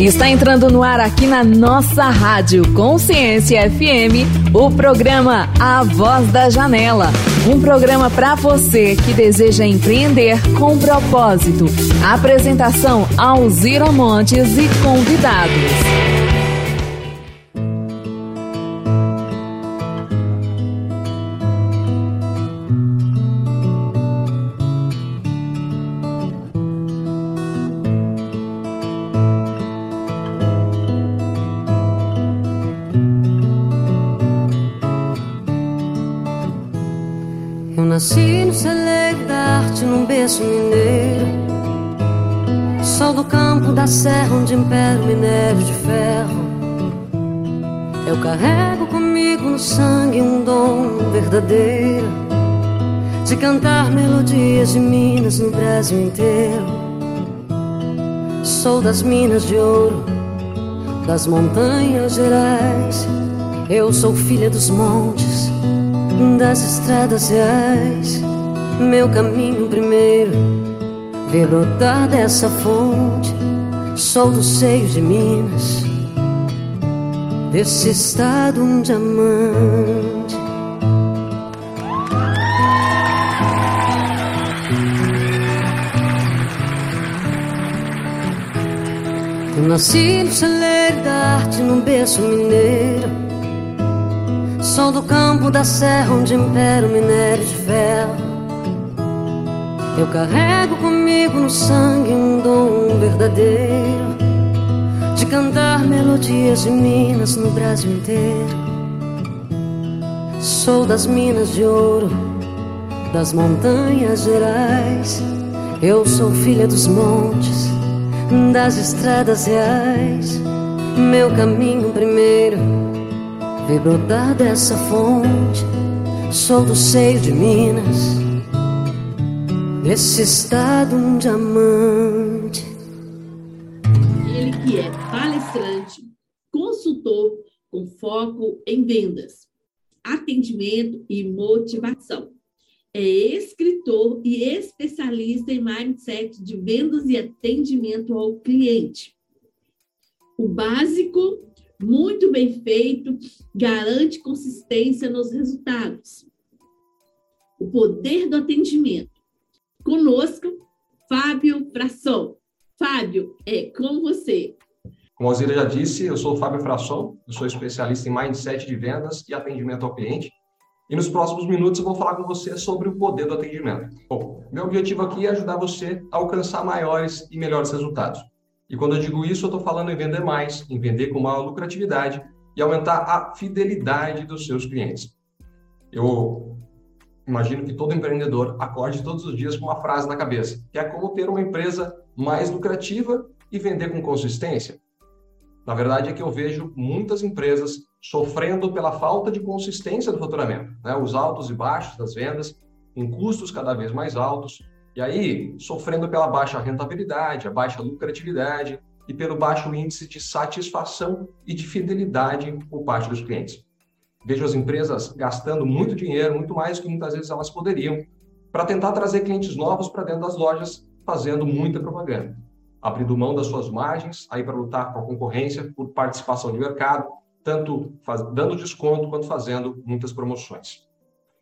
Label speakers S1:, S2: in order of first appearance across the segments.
S1: Está entrando no ar aqui na nossa rádio Consciência FM, o programa A Voz da Janela. Um programa para você que deseja empreender com propósito. Apresentação Alzira Montes e convidados.
S2: Nasci no celeiro da arte num berço mineiro. Sol do campo da serra onde impera o minério de ferro. Eu carrego comigo no sangue um dom verdadeiro De cantar melodias de Minas no Brasil inteiro. Sou das minas de ouro, das montanhas gerais. Eu sou filha dos montes das estradas reais. Meu caminho primeiro, ver brotar dessa fonte. Sou do seio de Minas, desse estado um diamante. Eu nasci no celeiro da arte, num berço mineiro Sou do campo da serra onde impera o minério de ferro. Eu carrego comigo no sangue um dom verdadeiro de cantar melodias de Minas no Brasil inteiro. Sou das minas de ouro, das montanhas gerais. Eu sou filha dos montes, das estradas reais. Meu caminho primeiro Ver brotar dessa fonte, sou do seio de Minas, nesse estado um diamante.
S3: Ele que é palestrante, consultor com foco em vendas, atendimento e motivação. É escritor e especialista em mindset de vendas e atendimento ao cliente. O básico muito bem feito, garante consistência nos resultados. O poder do atendimento. Conosco, Fábio Frasson. Fábio, é com você.
S4: Como a Zira já disse, eu sou o Fábio Frasson, eu sou especialista em mindset de vendas e atendimento ao cliente. E nos próximos minutos eu vou falar com você sobre o poder do atendimento. Bom, meu objetivo aqui é ajudar você a alcançar maiores e melhores resultados. E quando eu digo isso, eu estou falando em vender mais, em vender com maior lucratividade e aumentar a fidelidade dos seus clientes. Eu imagino que todo empreendedor acorde todos os dias com uma frase na cabeça, que é como ter uma empresa mais lucrativa e vender com consistência. Na verdade, é que eu vejo muitas empresas sofrendo pela falta de consistência do faturamento, né? os altos e baixos das vendas, com custos cada vez mais altos, e aí, sofrendo pela baixa rentabilidade, a baixa lucratividade e pelo baixo índice de satisfação e de fidelidade por parte dos clientes. Vejo as empresas gastando muito dinheiro, muito mais do que muitas vezes elas poderiam, para tentar trazer clientes novos para dentro das lojas, fazendo muita propaganda, abrindo mão das suas margens aí para lutar com a concorrência por participação de mercado, tanto faz, dando desconto quanto fazendo muitas promoções.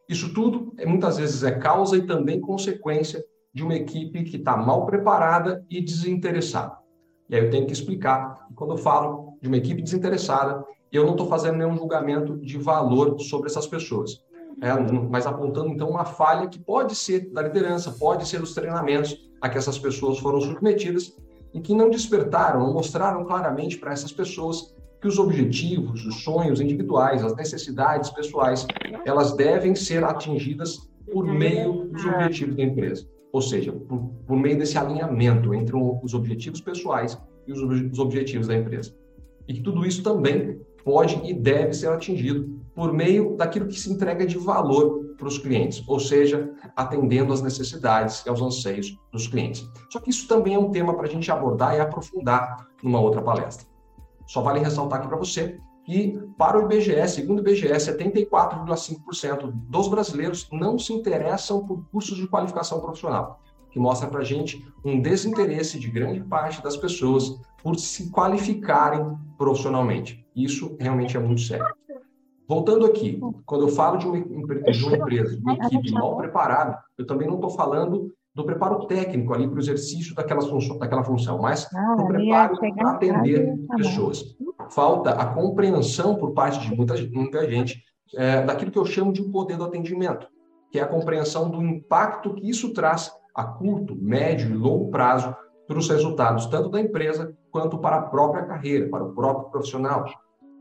S4: Isso tudo é, muitas vezes é causa e também consequência de uma equipe que está mal preparada e desinteressada. E aí eu tenho que explicar, quando eu falo de uma equipe desinteressada, eu não estou fazendo nenhum julgamento de valor sobre essas pessoas, é, mas apontando então uma falha que pode ser da liderança, pode ser dos treinamentos a que essas pessoas foram submetidas e que não despertaram, não mostraram claramente para essas pessoas que os objetivos, os sonhos individuais, as necessidades pessoais, elas devem ser atingidas por meio dos objetivos da empresa ou seja, por, por meio desse alinhamento entre os objetivos pessoais e os, os objetivos da empresa. E que tudo isso também pode e deve ser atingido por meio daquilo que se entrega de valor para os clientes, ou seja, atendendo às necessidades e aos anseios dos clientes. Só que isso também é um tema para a gente abordar e aprofundar numa outra palestra. Só vale ressaltar aqui para você que, para o IBGE, segundo o IBGE, 74,5% dos brasileiros não se interessam por cursos de qualificação profissional. que mostra para a gente um desinteresse de grande parte das pessoas por se qualificarem profissionalmente. Isso realmente é muito sério. Voltando aqui, quando eu falo de uma, de uma empresa, de uma equipe mal preparada, eu também não estou falando do preparo técnico ali para o exercício daquela função, daquela função, mas ah, do preparo para atender pessoas. Falta a compreensão por parte de muita, muita gente é, daquilo que eu chamo de poder do atendimento, que é a compreensão do impacto que isso traz a curto, médio e longo prazo para os resultados tanto da empresa quanto para a própria carreira, para o próprio profissional.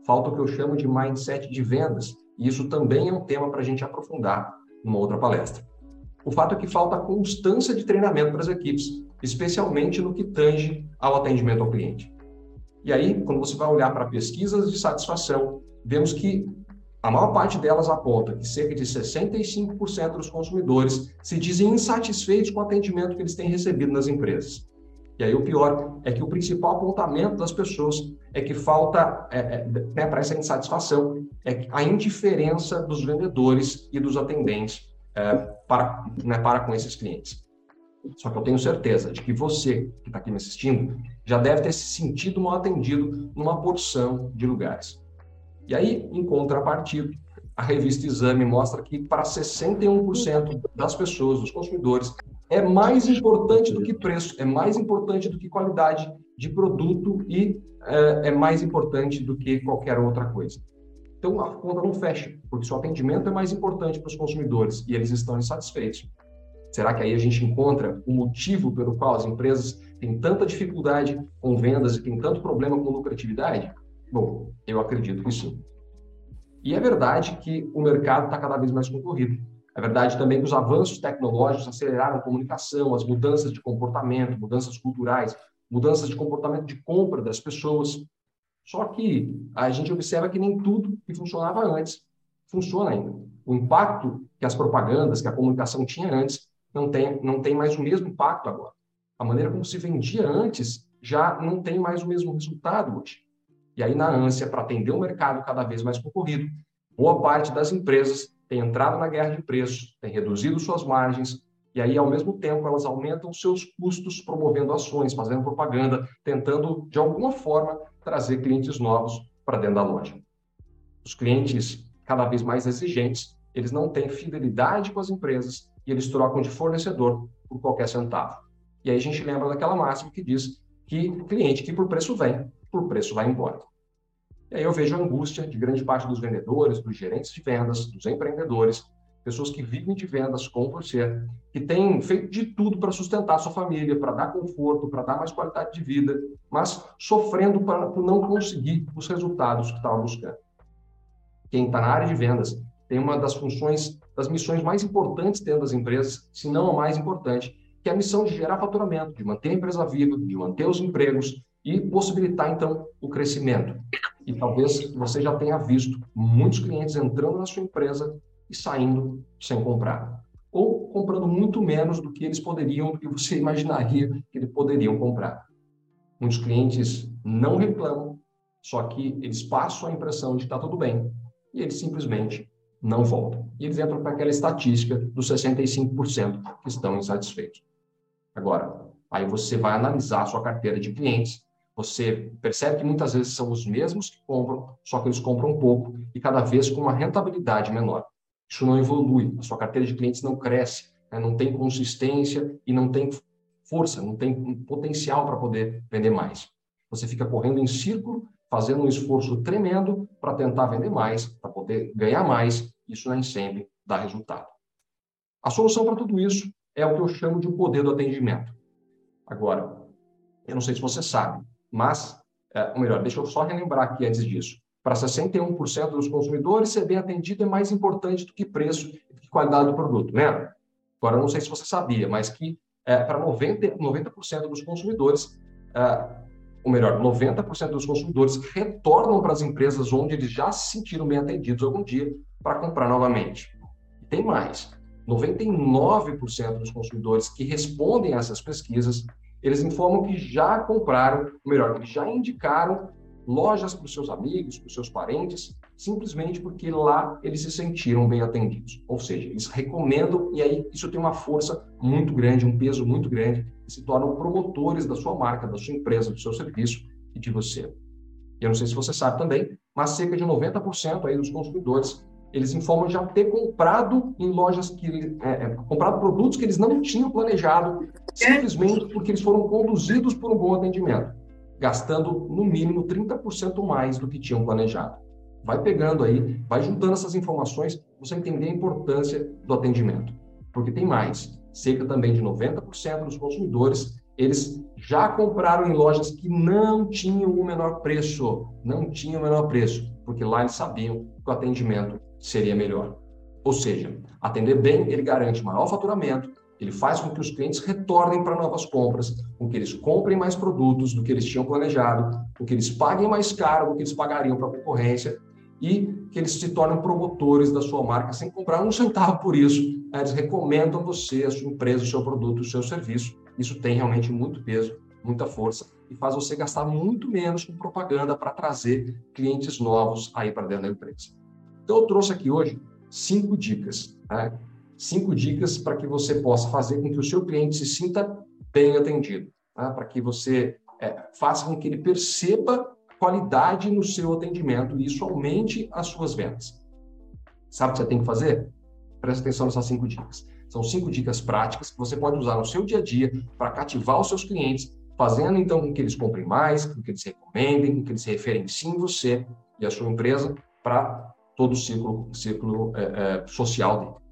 S4: Falta o que eu chamo de mindset de vendas, e isso também é um tema para a gente aprofundar numa outra palestra. O fato é que falta constância de treinamento para as equipes, especialmente no que tange ao atendimento ao cliente. E aí, quando você vai olhar para pesquisas de satisfação, vemos que a maior parte delas aponta que cerca de 65% dos consumidores se dizem insatisfeitos com o atendimento que eles têm recebido nas empresas. E aí o pior é que o principal apontamento das pessoas é que falta, é, é, né, para essa insatisfação, é a indiferença dos vendedores e dos atendentes é, para, né, para com esses clientes. Só que eu tenho certeza de que você, que está aqui me assistindo, já deve ter se sentido mal atendido numa porção de lugares. E aí, em contrapartida, a revista Exame mostra que para 61% das pessoas, dos consumidores, é mais importante do que preço, é mais importante do que qualidade de produto e é, é mais importante do que qualquer outra coisa. Então a conta não fecha, porque se o atendimento é mais importante para os consumidores e eles estão insatisfeitos. Será que aí a gente encontra o motivo pelo qual as empresas têm tanta dificuldade com vendas e têm tanto problema com lucratividade? Bom, eu acredito que sim. E é verdade que o mercado está cada vez mais concorrido. É verdade também que os avanços tecnológicos aceleraram a comunicação, as mudanças de comportamento, mudanças culturais, mudanças de comportamento de compra das pessoas. Só que a gente observa que nem tudo que funcionava antes funciona ainda. O impacto que as propagandas, que a comunicação tinha antes, não tem, não tem mais o mesmo impacto agora. A maneira como se vendia antes já não tem mais o mesmo resultado hoje. E aí, na ânsia para atender um mercado cada vez mais concorrido, boa parte das empresas tem entrado na guerra de preços, tem reduzido suas margens, e aí, ao mesmo tempo, elas aumentam seus custos promovendo ações, fazendo propaganda, tentando, de alguma forma, trazer clientes novos para dentro da loja. Os clientes cada vez mais exigentes, eles não têm fidelidade com as empresas e eles trocam de fornecedor por qualquer centavo. E aí a gente lembra daquela máxima que diz que cliente que por preço vem, por preço vai embora. E aí eu vejo a angústia de grande parte dos vendedores, dos gerentes de vendas, dos empreendedores, pessoas que vivem de vendas com você, que têm feito de tudo para sustentar sua família, para dar conforto, para dar mais qualidade de vida, mas sofrendo para, por não conseguir os resultados que estavam buscando. Quem está na área de vendas tem uma das funções, das missões mais importantes dentro das empresas, se não a mais importante, que é a missão de gerar faturamento, de manter a empresa viva, de manter os empregos e possibilitar, então, o crescimento. E talvez você já tenha visto muitos clientes entrando na sua empresa e saindo sem comprar. Ou comprando muito menos do que eles poderiam, do que você imaginaria que eles poderiam comprar. Muitos clientes não reclamam, só que eles passam a impressão de que está tudo bem e eles simplesmente não voltam. E eles entram para aquela estatística dos 65% que estão insatisfeitos. Agora, aí você vai analisar a sua carteira de clientes você percebe que muitas vezes são os mesmos que compram, só que eles compram pouco e cada vez com uma rentabilidade menor. Isso não evolui, a sua carteira de clientes não cresce, né? não tem consistência e não tem força, não tem potencial para poder vender mais. Você fica correndo em círculo, fazendo um esforço tremendo para tentar vender mais, para poder ganhar mais, isso nem sempre dá resultado. A solução para tudo isso é o que eu chamo de o poder do atendimento. Agora, eu não sei se você sabe, mas, é, ou melhor, deixa eu só relembrar aqui antes disso. Para 61% dos consumidores, ser bem atendido é mais importante do que preço e que qualidade do produto, né? Agora, não sei se você sabia, mas que é, para 90%, 90 dos consumidores, é, ou melhor, 90% dos consumidores retornam para as empresas onde eles já se sentiram bem atendidos algum dia para comprar novamente. E tem mais. 99% dos consumidores que respondem a essas pesquisas eles informam que já compraram, ou melhor, que já indicaram lojas para os seus amigos, para os seus parentes, simplesmente porque lá eles se sentiram bem atendidos. Ou seja, eles recomendam e aí isso tem uma força muito grande, um peso muito grande, e se tornam promotores da sua marca, da sua empresa, do seu serviço e de você. Eu não sei se você sabe também, mas cerca de 90% aí dos consumidores eles informam já ter comprado em lojas que é, é, comprado produtos que eles não tinham planejado, simplesmente porque eles foram conduzidos por um bom atendimento, gastando no mínimo 30% mais do que tinham planejado. Vai pegando aí, vai juntando essas informações, você entender a importância do atendimento. Porque tem mais, cerca também de 90% dos consumidores, eles já compraram em lojas que não tinham o menor preço, não tinham o menor preço, porque lá eles sabiam que o atendimento seria melhor. Ou seja, atender bem, ele garante maior faturamento, ele faz com que os clientes retornem para novas compras, com que eles comprem mais produtos do que eles tinham planejado, com que eles paguem mais caro do que eles pagariam para a concorrência e que eles se tornem promotores da sua marca sem comprar um centavo por isso. Eles recomendam você, a sua empresa, o seu produto, o seu serviço. Isso tem realmente muito peso, muita força e faz você gastar muito menos com propaganda para trazer clientes novos aí para dentro da empresa. Então, eu trouxe aqui hoje cinco dicas. Né? Cinco dicas para que você possa fazer com que o seu cliente se sinta bem atendido, né? para que você é, faça com que ele perceba qualidade no seu atendimento e isso aumente as suas vendas. Sabe o que você tem que fazer? Presta atenção nessas cinco dicas. São cinco dicas práticas que você pode usar no seu dia a dia para cativar os seus clientes, fazendo então com que eles comprem mais, com que eles recomendem, com que eles referenciem você e a sua empresa para todo o ciclo, ciclo é, é, social dele.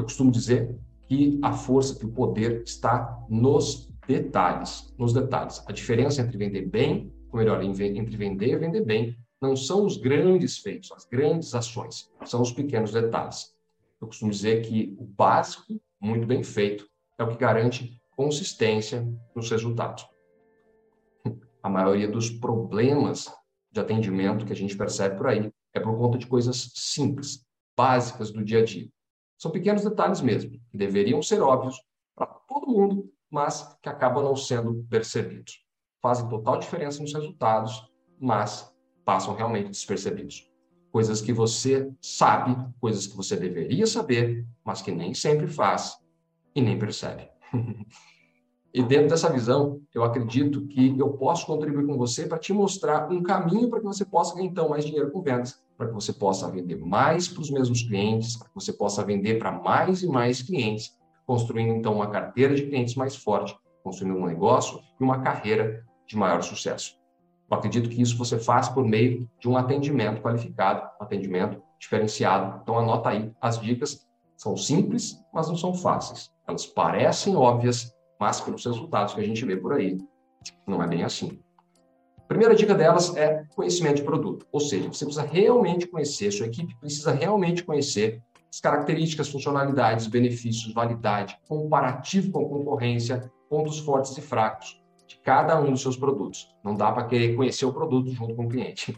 S4: Eu costumo dizer que a força, que o poder está nos detalhes, nos detalhes. A diferença entre vender bem, ou melhor, entre vender e vender bem, não são os grandes feitos, as grandes ações, são os pequenos detalhes. Eu costumo dizer que o básico, muito bem feito, é o que garante consistência nos resultados. A maioria dos problemas de atendimento que a gente percebe por aí é por conta de coisas simples, básicas do dia a dia. São pequenos detalhes mesmo, que deveriam ser óbvios para todo mundo, mas que acabam não sendo percebidos. Fazem total diferença nos resultados, mas passam realmente despercebidos. Coisas que você sabe, coisas que você deveria saber, mas que nem sempre faz e nem percebe. E dentro dessa visão, eu acredito que eu posso contribuir com você para te mostrar um caminho para que você possa ganhar então mais dinheiro com vendas, para que você possa vender mais para os mesmos clientes, para que você possa vender para mais e mais clientes, construindo então uma carteira de clientes mais forte, construindo um negócio e uma carreira de maior sucesso. Eu acredito que isso você faz por meio de um atendimento qualificado, um atendimento diferenciado. Então anota aí, as dicas são simples, mas não são fáceis. Elas parecem óbvias, mas pelos resultados que a gente vê por aí, não é bem assim. Primeira dica delas é conhecimento de produto, ou seja, você precisa realmente conhecer, sua equipe precisa realmente conhecer as características, funcionalidades, benefícios, validade, comparativo com a concorrência, pontos fortes e fracos de cada um dos seus produtos. Não dá para querer conhecer o produto junto com o cliente.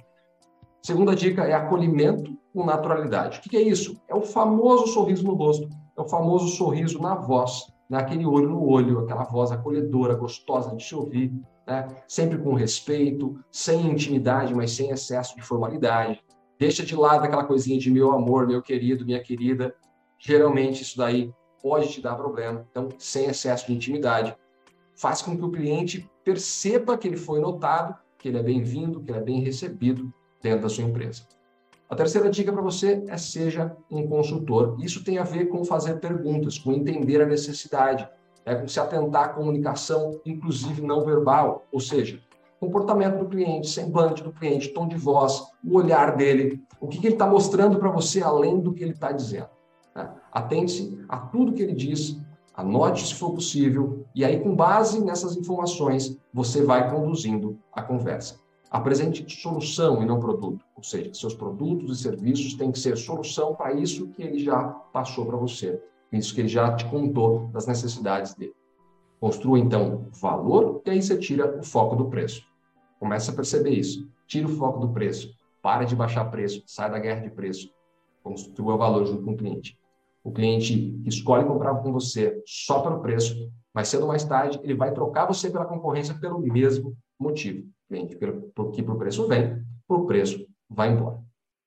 S4: Segunda dica é acolhimento com naturalidade. O que é isso? É o famoso sorriso no rosto, é o famoso sorriso na voz, naquele olho no olho, aquela voz acolhedora, gostosa de te ouvir, né? sempre com respeito, sem intimidade, mas sem excesso de formalidade. Deixa de lado aquela coisinha de meu amor, meu querido, minha querida. Geralmente isso daí pode te dar problema. Então, sem excesso de intimidade. Faz com que o cliente perceba que ele foi notado, que ele é bem-vindo, que ele é bem recebido dentro da sua empresa. A terceira dica para você é seja um consultor. Isso tem a ver com fazer perguntas, com entender a necessidade, é com se atentar à comunicação, inclusive não verbal, ou seja, comportamento do cliente, semblante do cliente, tom de voz, o olhar dele, o que, que ele está mostrando para você além do que ele está dizendo. Né? Atente-se a tudo que ele diz, anote se for possível, e aí, com base nessas informações, você vai conduzindo a conversa. Apresente solução e não produto. Ou seja, seus produtos e serviços têm que ser solução para isso que ele já passou para você, isso que ele já te contou das necessidades dele. Construa, então, valor e aí você tira o foco do preço. Começa a perceber isso. Tira o foco do preço. Para de baixar preço. Sai da guerra de preço. Construa valor junto com o cliente. O cliente escolhe comprar com você só pelo preço, mas cedo ou mais tarde ele vai trocar você pela concorrência pelo mesmo motivo. Cliente, porque para o preço vem, por preço vai embora.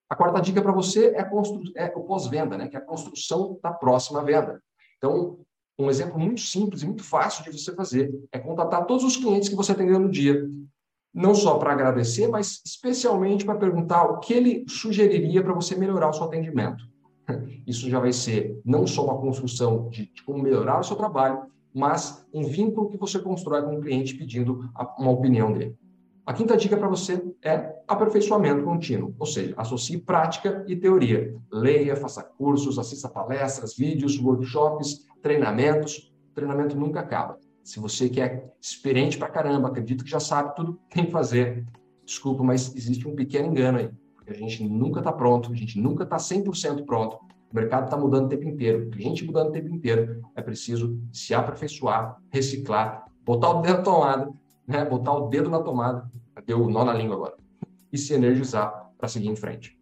S4: A quarta dica para você é, é o pós-venda, né? que é a construção da próxima venda. Então, um exemplo muito simples e muito fácil de você fazer é contatar todos os clientes que você atendeu no dia, não só para agradecer, mas especialmente para perguntar o que ele sugeriria para você melhorar o seu atendimento. Isso já vai ser não só uma construção de, de como melhorar o seu trabalho, mas um vínculo que você constrói com o cliente pedindo uma opinião dele. A quinta dica para você é aperfeiçoamento contínuo, ou seja, associe prática e teoria. Leia, faça cursos, assista palestras, vídeos, workshops, treinamentos. O treinamento nunca acaba. Se você que é experiente pra caramba, acredita que já sabe tudo tem que fazer, desculpa, mas existe um pequeno engano aí. A gente nunca está pronto, a gente nunca está 100% pronto. O mercado está mudando o tempo inteiro, o cliente mudando o tempo inteiro. É preciso se aperfeiçoar, reciclar, botar o dedo na tomada né? botar o dedo na tomada, deu o nó na língua agora, e se energizar para seguir em frente.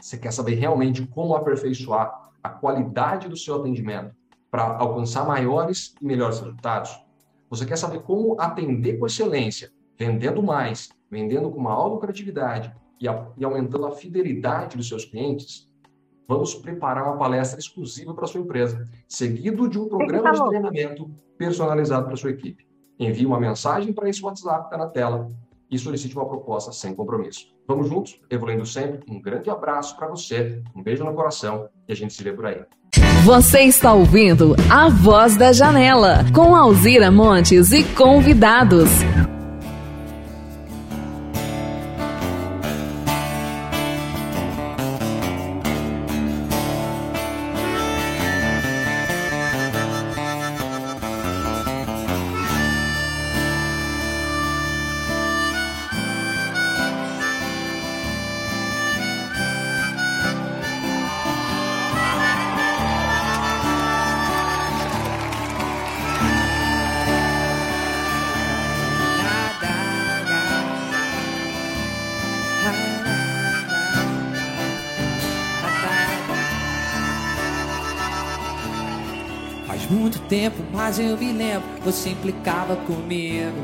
S4: Você quer saber realmente como aperfeiçoar a qualidade do seu atendimento para alcançar maiores e melhores resultados? Você quer saber como atender com excelência, vendendo mais, vendendo com maior lucratividade e, a, e aumentando a fidelidade dos seus clientes? Vamos preparar uma palestra exclusiva para sua empresa, seguido de um programa de treinamento personalizado para sua equipe envie uma mensagem para esse WhatsApp que está na tela e solicite uma proposta sem compromisso. Vamos juntos, evoluindo sempre. Um grande abraço para você, um beijo no coração e a gente se vê por aí.
S1: Você está ouvindo A Voz da Janela, com Alzira Montes e convidados.
S5: Mas eu me lembro, você implicava comigo.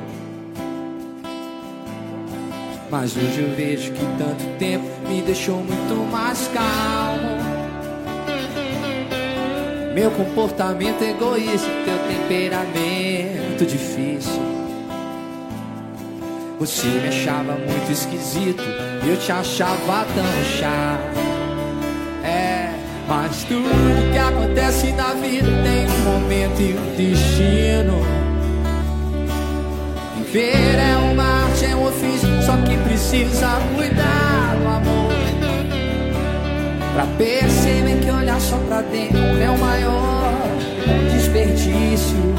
S5: Mas hoje eu vejo que tanto tempo me deixou muito mais calmo. Meu comportamento egoísta, teu temperamento difícil. Você me achava muito esquisito, eu te achava tão chato. Mas tudo vida tem um momento e um destino. Viver é uma arte, é um ofício, só que precisa cuidar do amor. Pra perceber que olhar só pra dentro é o maior desperdício.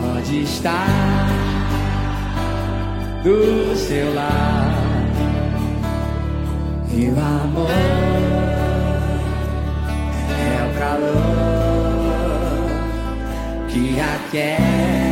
S5: Pode estar do seu lado. E o amor é o calor que aquece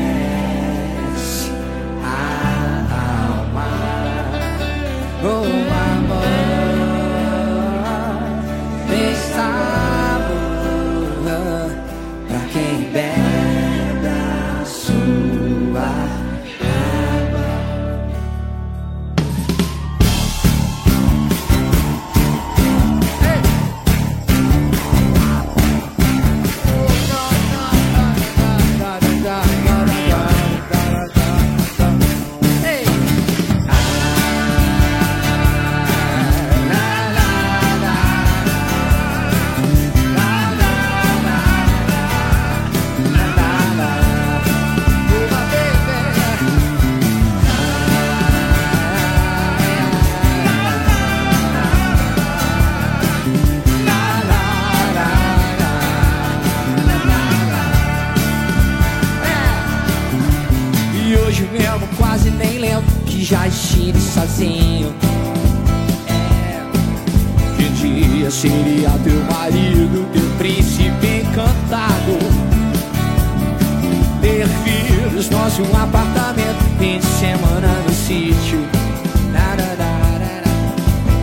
S5: um apartamento, fim de semana no sítio.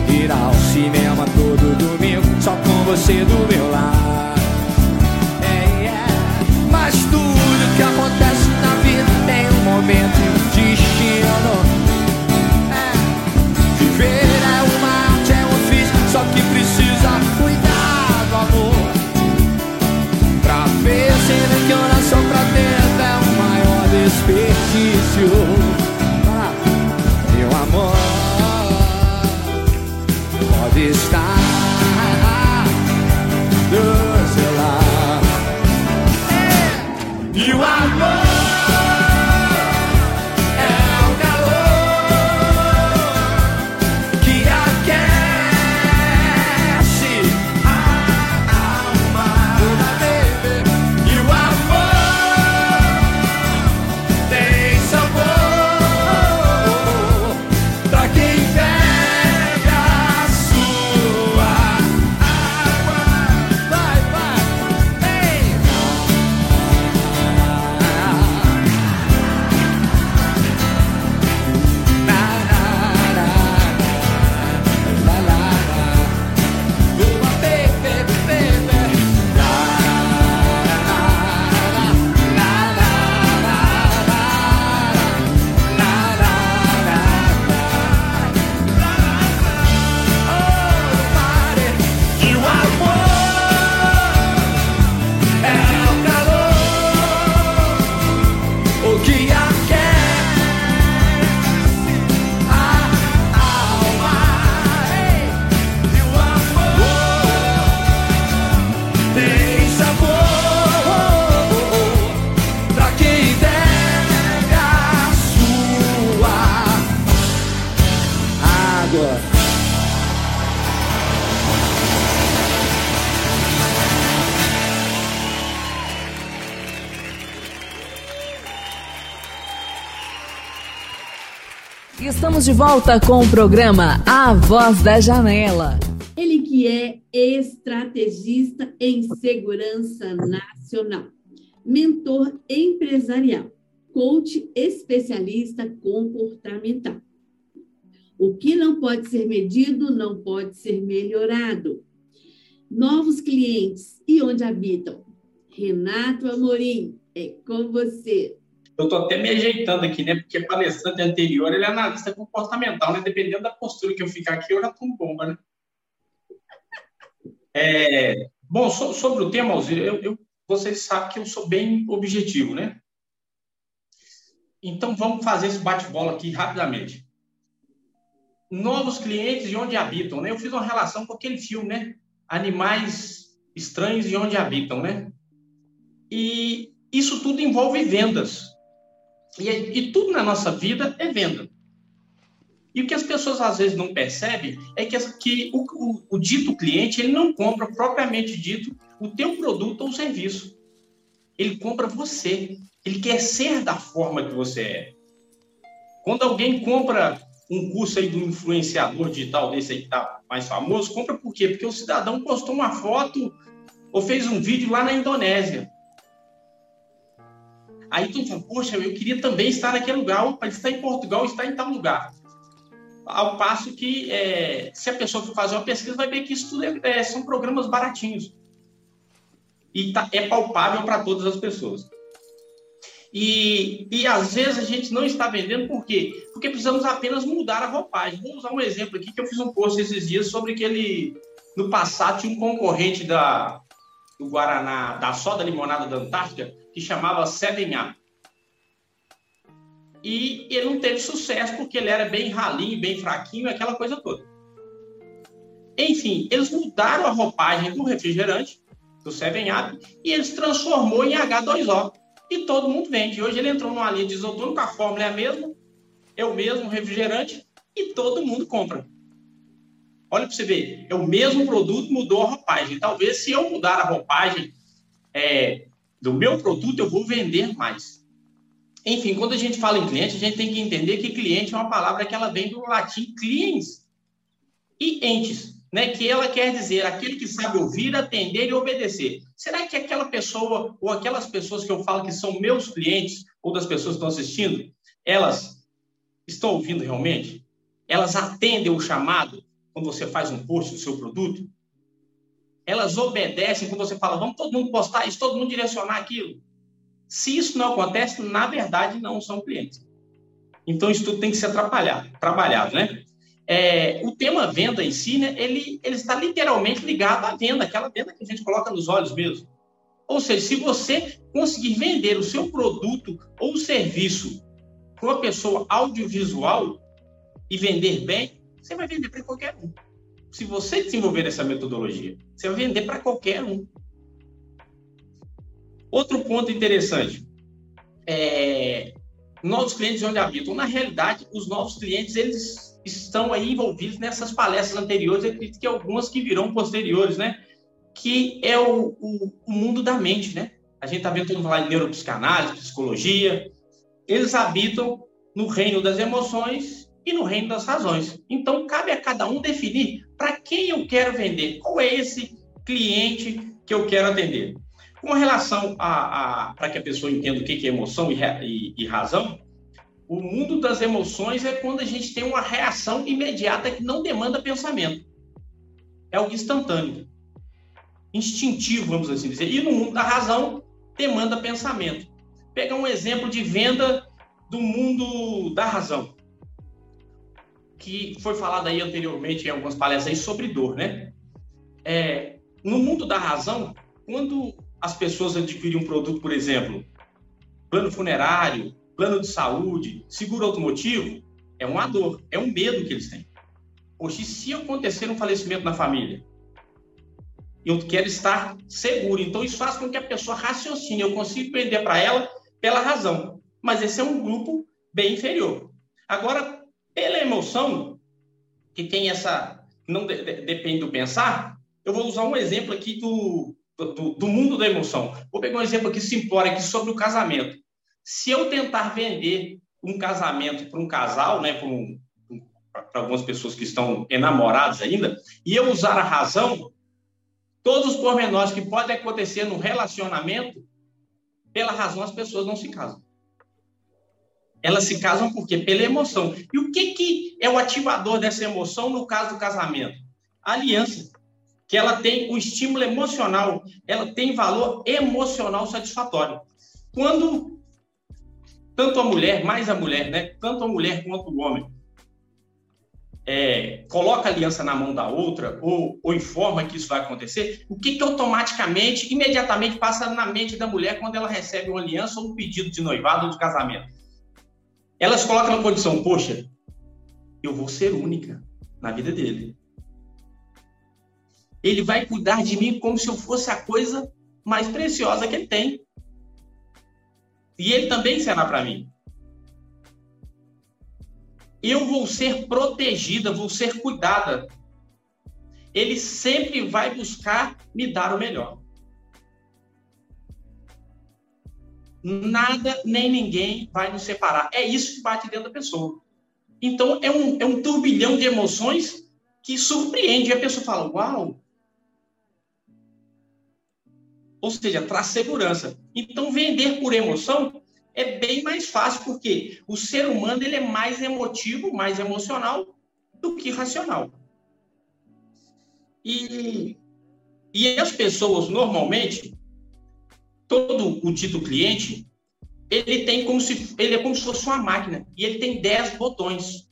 S5: Ir ao cinema todo domingo, só com você do meu lado.
S1: De volta com o programa A Voz da Janela.
S3: Ele que é estrategista em segurança nacional, mentor empresarial, coach especialista comportamental. O que não pode ser medido não pode ser melhorado. Novos clientes e onde habitam? Renato Amorim, é com você.
S6: Eu estou até me ajeitando aqui, né? Porque palestrante anterior ele é analista comportamental, né? Dependendo da postura que eu ficar aqui, eu já tomo bomba, né? É, bom, so, sobre o tema, Alzira, eu, eu, vocês sabem que eu sou bem objetivo, né? Então vamos fazer esse bate-bola aqui rapidamente. Novos clientes e onde habitam, né? Eu fiz uma relação com aquele filme, né? Animais estranhos e onde habitam, né? E isso tudo envolve vendas. E, e tudo na nossa vida é venda. E o que as pessoas às vezes não percebem é que, que o, o, o, dito cliente ele não compra propriamente dito o teu produto ou serviço. Ele compra você. Ele quer ser da forma que você é. Quando alguém compra um curso aí do influenciador digital desse aí que está mais famoso, compra por quê? Porque o cidadão postou uma foto ou fez um vídeo lá na Indonésia. Aí tu fala, poxa, eu queria também estar naquele lugar, ele está em Portugal, está em tal lugar. Ao passo que, é, se a pessoa for fazer uma pesquisa, vai ver que isso tudo é, é, são programas baratinhos. E tá, é palpável para todas as pessoas. E, e às vezes a gente não está vendendo, por quê? Porque precisamos apenas mudar a roupagem. Vou usar um exemplo aqui que eu fiz um post esses dias sobre que ele, no passado, tinha um concorrente da, do Guaraná, da soda limonada da Antártica, que chamava Seven Up. E ele não teve sucesso porque ele era bem ralinho, bem fraquinho, aquela coisa toda. Enfim, eles mudaram a roupagem do refrigerante, do Seven Up, e eles transformou em H2O. E todo mundo vende. Hoje ele entrou numa linha de isotônico, a fórmula é a mesma, é o mesmo refrigerante, e todo mundo compra. Olha para você ver, é o mesmo produto, mudou a roupagem. Talvez se eu mudar a roupagem é, do meu produto, eu vou vender mais. Enfim, quando a gente fala em cliente, a gente tem que entender que cliente é uma palavra que ela vem do latim cliens e entes, né? Que ela quer dizer aquele que sabe ouvir, atender e obedecer. Será que aquela pessoa ou aquelas pessoas que eu falo que são meus clientes ou das pessoas que estão assistindo, elas estão ouvindo realmente? Elas atendem o chamado quando você faz um post do seu produto? Elas obedecem quando você fala, vamos todo mundo postar isso, todo mundo direcionar aquilo. Se isso não acontece, na verdade, não são clientes. Então, isso tudo tem que ser atrapalhado, trabalhado, né? É, o tema venda em si, né, ele, ele está literalmente ligado à venda, aquela venda que a gente coloca nos olhos mesmo. Ou seja, se você conseguir vender o seu produto ou serviço para uma pessoa audiovisual e vender bem, você vai vender para qualquer um. Se você desenvolver essa metodologia, você vai vender para qualquer um. Outro ponto interessante é novos clientes onde habitam. Na realidade, os novos clientes eles estão aí envolvidos nessas palestras anteriores, acredito que algumas que virão posteriores, né? Que é o, o, o mundo da mente, né? A gente está vendo todo mundo falar de neuropsicanálise, psicologia. Eles habitam no reino das emoções e no reino das razões. Então, cabe a cada um definir para quem eu quero vender, qual é esse cliente que eu quero atender. Com relação a, a para que a pessoa entenda o que é emoção e, e, e razão, o mundo das emoções é quando a gente tem uma reação imediata que não demanda pensamento. É algo instantâneo, instintivo, vamos assim dizer. E no mundo da razão, demanda pensamento. Pegar um exemplo de venda do mundo da razão que foi falado aí anteriormente em algumas palestras sobre dor, né? É, no mundo da razão, quando as pessoas adquirem um produto, por exemplo, plano funerário, plano de saúde, seguro automotivo, é uma dor, é um medo que eles têm. Poxa, se acontecer um falecimento na família? Eu quero estar seguro. Então, isso faz com que a pessoa raciocine. Eu consigo vender para ela pela razão. Mas esse é um grupo bem inferior. Agora, pela emoção, que tem essa. não de, de, depende do pensar, eu vou usar um exemplo aqui do, do, do, mundo da emoção. Vou pegar um exemplo aqui simplório aqui sobre o casamento. Se eu tentar vender um casamento para um casal, né, para um, algumas pessoas que estão enamorados ainda, e eu usar a razão, todos os pormenores que podem acontecer no relacionamento, pela razão as pessoas não se casam. Elas se casam por quê? Pela emoção. E o que, que é o ativador dessa emoção no caso do casamento? A aliança. Que ela tem um estímulo emocional, ela tem valor emocional satisfatório. Quando tanto a mulher, mais a mulher, né? Tanto a mulher quanto o homem, é, coloca a aliança na mão da outra ou, ou, informa que isso vai acontecer, o que, que automaticamente, imediatamente passa na mente da mulher quando ela recebe uma aliança ou um pedido de noivado ou de casamento? Elas colocam na condição, poxa, eu vou ser única na vida dele. Ele vai cuidar de mim como se eu fosse a coisa mais preciosa que ele tem. E ele também será para mim. Eu vou ser protegida, vou ser cuidada. Ele sempre vai buscar me dar o melhor. Nada nem ninguém vai nos separar. É isso que bate dentro da pessoa. Então, é um, é um turbilhão de emoções que surpreende. E a pessoa fala, uau! Ou seja, traz segurança. Então, vender por emoção é bem mais fácil, porque o ser humano ele é mais emotivo, mais emocional do que racional. E, e as pessoas, normalmente, todo o título cliente, ele tem como se ele é como se fosse uma máquina e ele tem 10 botões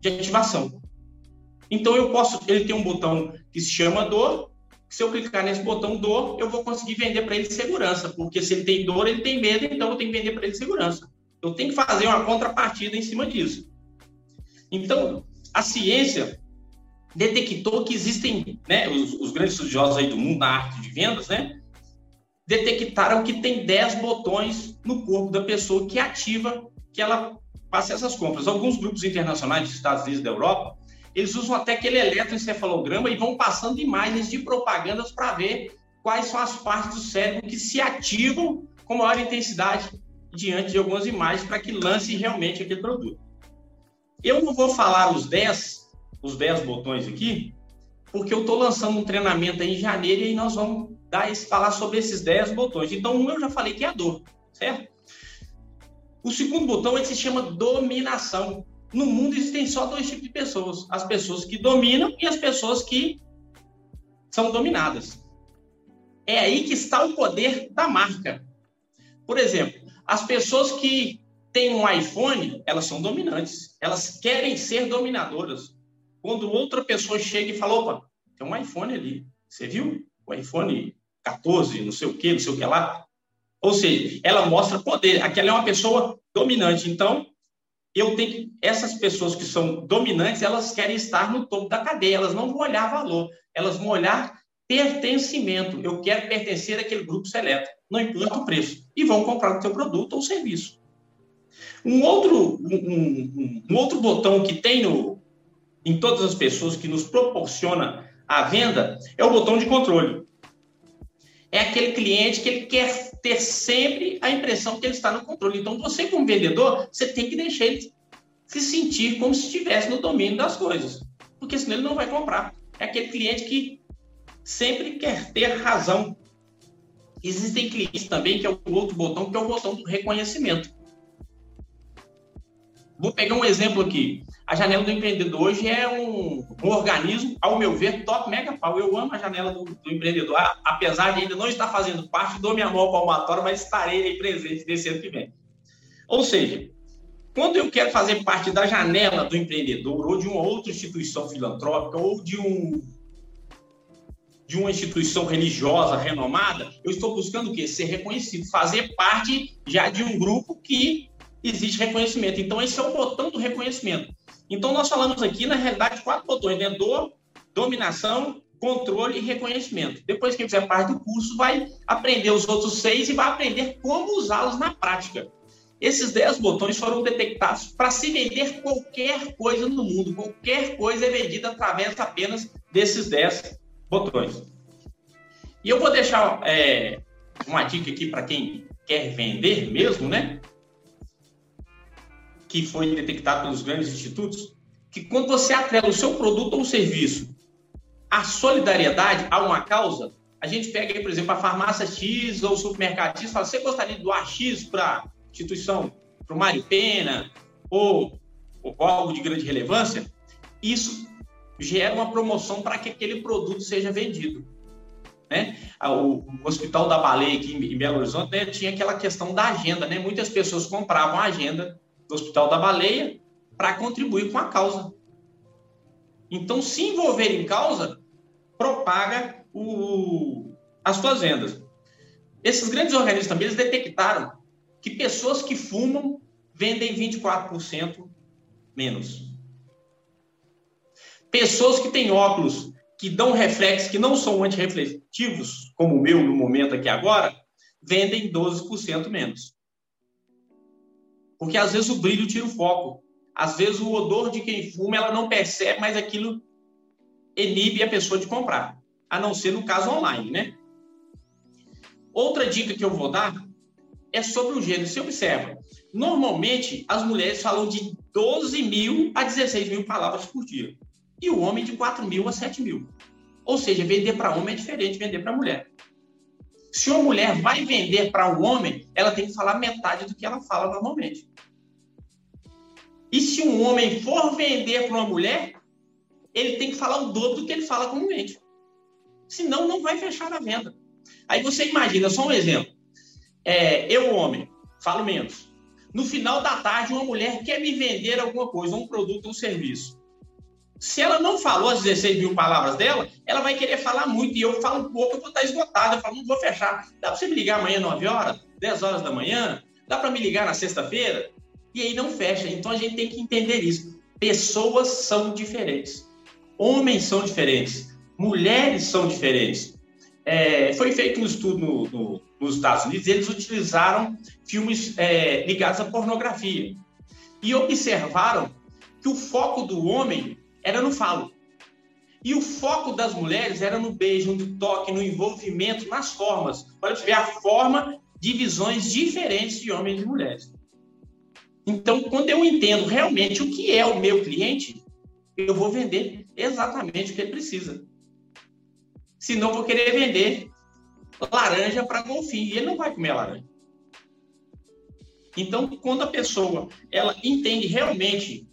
S6: de ativação. Então eu posso, ele tem um botão que se chama dor. Se eu clicar nesse botão dor, eu vou conseguir vender para ele segurança, porque se ele tem dor, ele tem medo, então eu tenho que vender para ele segurança. Eu tenho que fazer uma contrapartida em cima disso. Então, a ciência detectou que existem, né, os, os grandes estudiosos aí do mundo da arte de vendas, né, detectaram que tem 10 botões no corpo da pessoa que ativa que ela faça essas compras. Alguns grupos internacionais dos Estados Unidos e da Europa, eles usam até aquele eletroencefalograma e vão passando imagens de propagandas para ver quais são as partes do cérebro que se ativam com maior intensidade diante de algumas imagens para que lance realmente aquele produto. Eu não vou falar os 10, os 10 botões aqui, porque eu estou lançando um treinamento em janeiro e nós vamos dar falar sobre esses 10 botões. Então, um eu já falei que é a dor, certo? O segundo botão ele se chama dominação. No mundo existem só dois tipos de pessoas: as pessoas que dominam e as pessoas que são dominadas. É aí que está o poder da marca. Por exemplo, as pessoas que têm um iPhone, elas são dominantes. Elas querem ser dominadoras. Quando outra pessoa chega e fala, opa, tem um iPhone ali. Você viu? O iPhone 14, não sei o que, não sei o que lá. Ou seja, ela mostra poder. Aquela é uma pessoa dominante. Então, eu tenho que. Essas pessoas que são dominantes, elas querem estar no topo da cadeia, elas não vão olhar valor, elas vão olhar pertencimento. Eu quero pertencer àquele grupo seleto, não importa o preço. E vão comprar o teu produto ou serviço. Um outro, um, um, um outro botão que tem no, em todas as pessoas que nos proporciona a venda é o botão de controle. É aquele cliente que ele quer ter sempre a impressão que ele está no controle. Então, você, como vendedor, você tem que deixar ele se sentir como se estivesse no domínio das coisas. Porque senão ele não vai comprar. É aquele cliente que sempre quer ter razão. Existem clientes também que é o outro botão, que é o botão do reconhecimento. Vou pegar um exemplo aqui. A janela do empreendedor hoje é um, um organismo, ao meu ver, top mega pau. Eu amo a janela do, do, empreendedor, apesar de ainda não estar fazendo parte, dou minha mão palmatória, mas estarei aí presente nesse ano que vem. Ou seja, quando eu quero fazer parte da janela do empreendedor, ou de uma outra instituição filantrópica, ou de um de uma instituição religiosa renomada, eu estou buscando o quê? Ser reconhecido, fazer parte já de um grupo que existe reconhecimento. Então, esse é o botão do reconhecimento. Então, nós falamos aqui, na realidade, quatro botões, né? Dor, dominação, controle e reconhecimento. Depois que fizer parte do curso, vai aprender os outros seis e vai aprender como usá-los na prática. Esses dez botões foram detectados para se vender qualquer coisa no mundo. Qualquer coisa é vendida através apenas desses dez botões. E eu vou deixar é, uma dica aqui para quem quer vender mesmo, né? Que foi detectado pelos grandes institutos, que quando você atrela o seu produto ou serviço à solidariedade, a uma causa, a gente pega por exemplo, a farmácia X ou o supermercado X, fala, você gostaria de doar X para instituição, para o Mário Pena, ou, ou algo de grande relevância, isso gera uma promoção para que aquele produto seja vendido. Né? O, Hospital da Baleia aqui em Belo Horizonte né, tinha aquela questão da agenda, né? Muitas pessoas compravam a agenda do Hospital da Baleia para contribuir com a causa. Então, se envolver em causa, propaga o, as suas vendas. Esses grandes organismos também eles detectaram que pessoas que fumam vendem 24% menos. Pessoas que têm óculos que dão reflexos que não são antirrefletivos, como o meu no momento aqui agora, vendem 12% menos. Porque às vezes o brilho tira o foco. Às vezes o odor de quem fuma, ela não percebe, mas aquilo inibe a pessoa de comprar. A não ser no caso online, né? Outra dica que eu vou dar é sobre o gênero. Você observa, normalmente as mulheres falam de 12 mil a 16 mil palavras por dia. E o homem de 4 mil a 7 mil. Ou seja, vender para homem é diferente de vender para mulher. Se uma mulher vai vender para um homem, ela tem que falar metade do que ela fala normalmente. E se um homem for vender para uma mulher, ele tem que falar o dobro do que ele fala comumente. Senão, não vai fechar a venda. Aí você imagina, só um exemplo. É, eu, homem, falo menos. No final da tarde, uma mulher quer me vender alguma coisa, um produto ou um serviço. Se ela não falou as 16 mil palavras dela, ela vai querer falar muito. E eu falo um pouco, eu vou estar esgotado. Eu falo, não vou fechar. Dá para você me ligar amanhã, 9 horas, 10 horas da manhã? Dá para me ligar na sexta-feira? E aí não fecha. Então a gente tem que entender isso. Pessoas são diferentes. Homens são diferentes. Mulheres são diferentes. É, foi feito um estudo no, no, nos Estados Unidos, eles utilizaram filmes é, ligados à pornografia. E observaram que o foco do homem era no falo. E o foco das mulheres era no beijo, no toque, no envolvimento, nas formas. Para você ver a forma de visões diferentes de homens e mulheres. Então, quando eu entendo realmente o que é o meu cliente, eu vou vender exatamente o que ele precisa. Senão, vou querer vender laranja para golfinho. E ele não vai comer laranja. Então, quando a pessoa ela entende realmente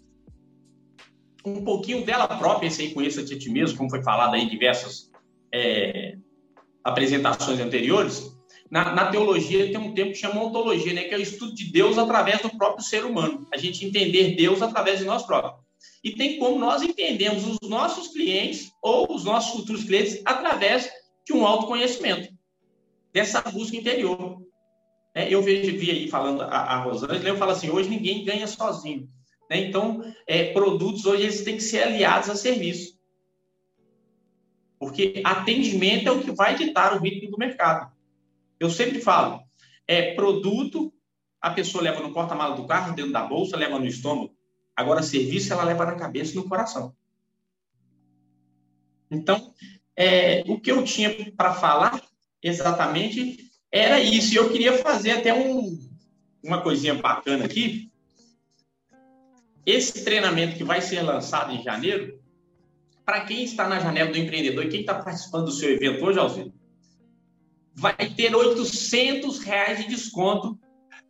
S6: um pouquinho dela própria, esse aí conheça-te a ti mesmo, como foi falado aí em diversas é, apresentações anteriores, na, na, teologia tem um termo que chama ontologia, né, que é o estudo de Deus através do próprio ser humano. A gente entender Deus através de nós próprios. E tem como nós entendemos os nossos clientes ou os nossos futuros clientes através de um autoconhecimento, dessa busca interior. É, eu vejo, vi aí falando a, a Rosângela, eu falo assim, hoje ninguém ganha sozinho. Né? Então, é, produtos hoje eles têm que ser aliados a serviço. Porque atendimento é o que vai ditar o ritmo do mercado. Eu sempre falo, é produto, a pessoa leva no porta-mala do carro, dentro da bolsa, leva no estômago. Agora, serviço, ela leva na cabeça e no coração. Então, é, o que eu tinha para falar exatamente era isso. E eu queria fazer até um, uma coisinha bacana aqui. Esse treinamento que vai ser lançado em janeiro, para quem está na janela do empreendedor e quem está participando do seu evento hoje, Alcino, vai ter 800 reais de desconto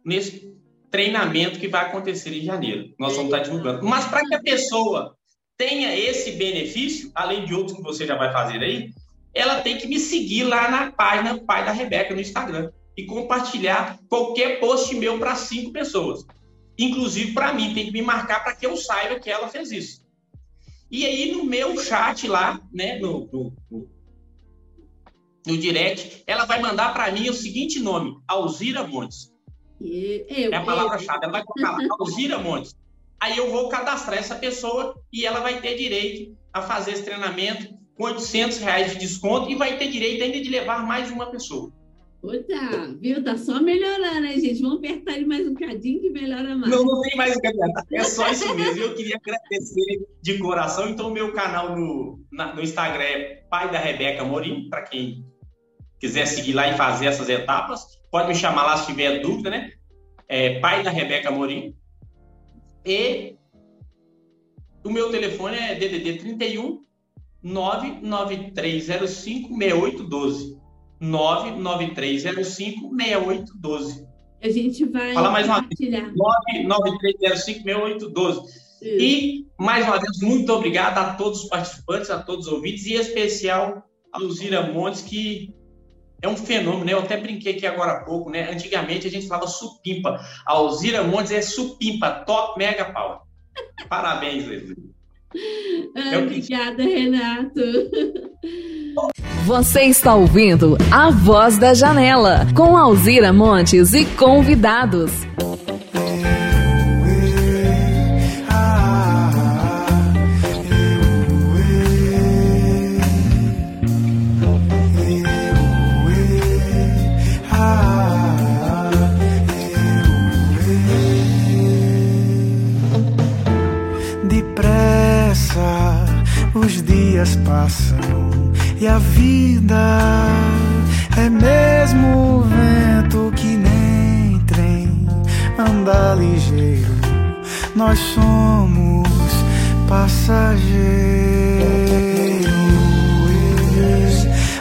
S6: nesse treinamento que vai acontecer em janeiro. Nós vamos estar divulgando. Mas para que a pessoa tenha esse benefício, além de outros que você já vai fazer aí, ela tem que me seguir lá na página Pai da Rebeca no Instagram e compartilhar qualquer post meu para cinco pessoas. Inclusive para mim, tem que me marcar para que eu saiba que ela fez isso. E aí no meu chat lá, né, no, no, no direct, ela vai mandar para mim o seguinte nome: Alzira Montes. Eu, é a palavra-chave. Ela vai colocar lá, Alzira Montes. Aí eu vou cadastrar essa pessoa e ela vai ter direito a fazer esse treinamento com 800 reais de desconto e vai ter direito ainda de levar mais uma pessoa.
S3: Tá, viu? Tá só melhorando, né, gente? Vamos apertar ele mais um cadinho que melhora mais.
S6: Não, não tem mais. É só isso mesmo. Eu queria agradecer de coração. Então, meu canal no, na, no Instagram é Pai da Rebeca Morim, para quem quiser seguir lá e fazer essas etapas. Pode me chamar lá se tiver dúvida, né? É Pai da Rebeca Morim. E o meu telefone é DDD 31 99305 6812. 99305 6812.
S3: A gente vai
S6: Fala mais uma vez. 99305 6812. E, mais uma vez, muito obrigado a todos os participantes, a todos os ouvintes, e em especial a Luzira Montes, que é um fenômeno, né? Eu até brinquei aqui agora há pouco, né? Antigamente a gente falava supimpa. A Alzira Montes é supimpa, top mega power. Parabéns, Leslie.
S3: Ah, obrigada, Renato.
S1: Você está ouvindo A Voz da Janela, com Alzira Montes e convidados.
S7: Dias passam e a vida é mesmo vento que nem trem anda ligeiro. Nós somos passageiros.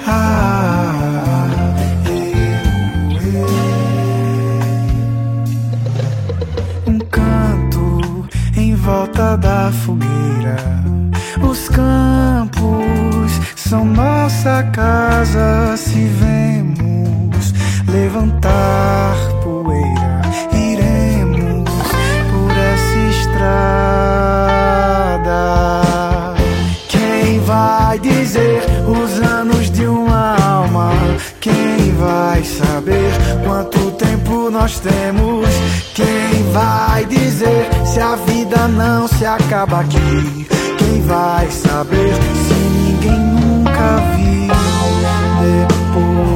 S7: Ah, um canto em volta da fogueira os campos são nossa casa. Se vemos levantar poeira, iremos por essa estrada. Quem vai dizer os anos de uma alma? Quem vai saber quanto tempo nós temos? Quem vai dizer vida não se acaba aqui? vai saber se ninguém nunca viu depois.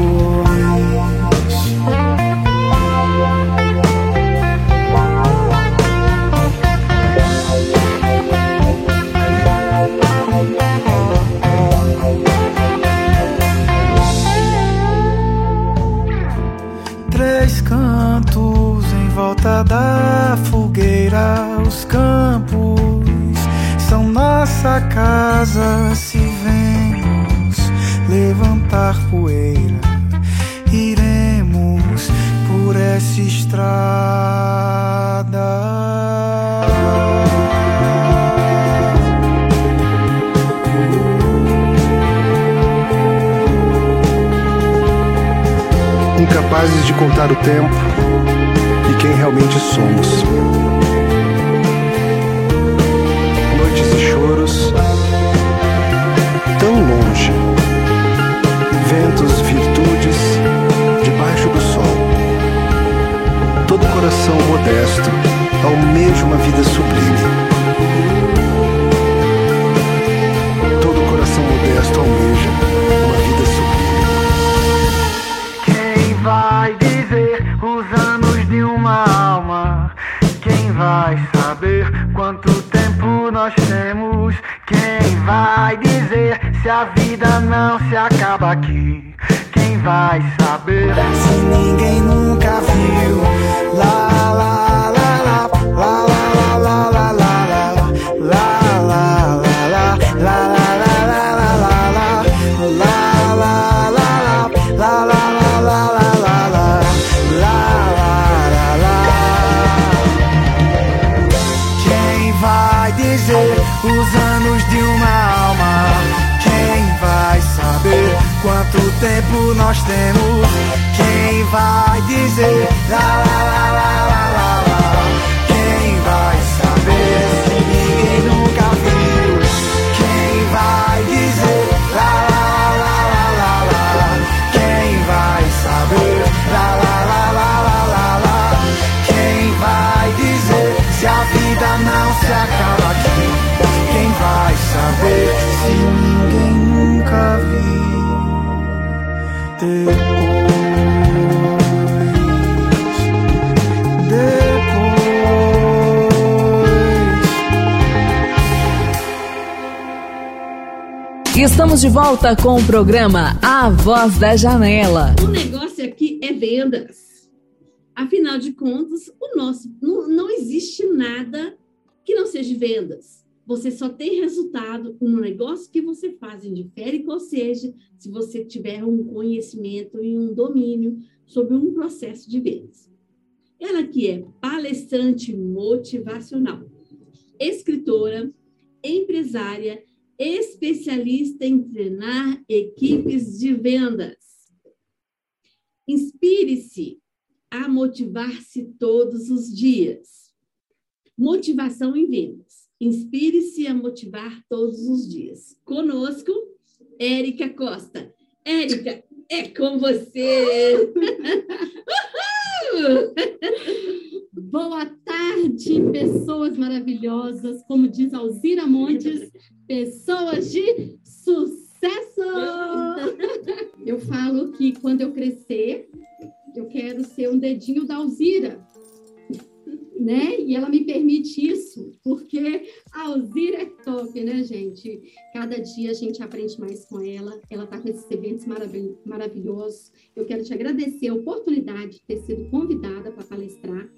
S7: Volta
S1: com o programa A Voz da Janela.
S3: O negócio aqui é vendas. Afinal de contas, o nosso não, não existe nada que não seja vendas. Você só tem resultado no negócio que você faz, indifere ou seja, se você tiver um conhecimento e um domínio sobre um processo de vendas. Ela que é palestrante motivacional, escritora, empresária, especialista em treinar equipes de vendas. Inspire-se a motivar-se todos os dias. Motivação em vendas. Inspire-se a motivar todos os dias. Conosco, Érica Costa. Érica, é com você!
S8: Boa tarde, pessoas maravilhosas. Como diz Alzira Montes, pessoas de sucesso! Eu falo que quando eu crescer, eu quero ser um dedinho da Alzira. Né? E ela me permite isso, porque a Alzira é top, né, gente? Cada dia a gente aprende mais com ela. Ela está com esses eventos marav maravilhosos. Eu quero te agradecer a oportunidade de ter sido convidada para palestrar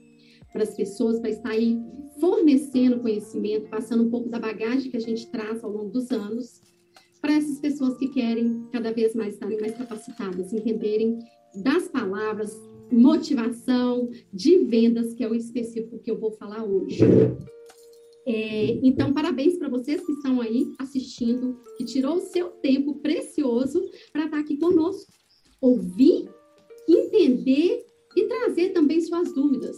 S8: para as pessoas, para estar aí fornecendo conhecimento, passando um pouco da bagagem que a gente traz ao longo dos anos, para essas pessoas que querem cada vez mais estarem mais capacitadas, entenderem das palavras, motivação, de vendas, que é o específico que eu vou falar hoje. É, então, parabéns para vocês que estão aí assistindo, que tirou o seu tempo precioso para estar aqui conosco, ouvir, entender e trazer também suas dúvidas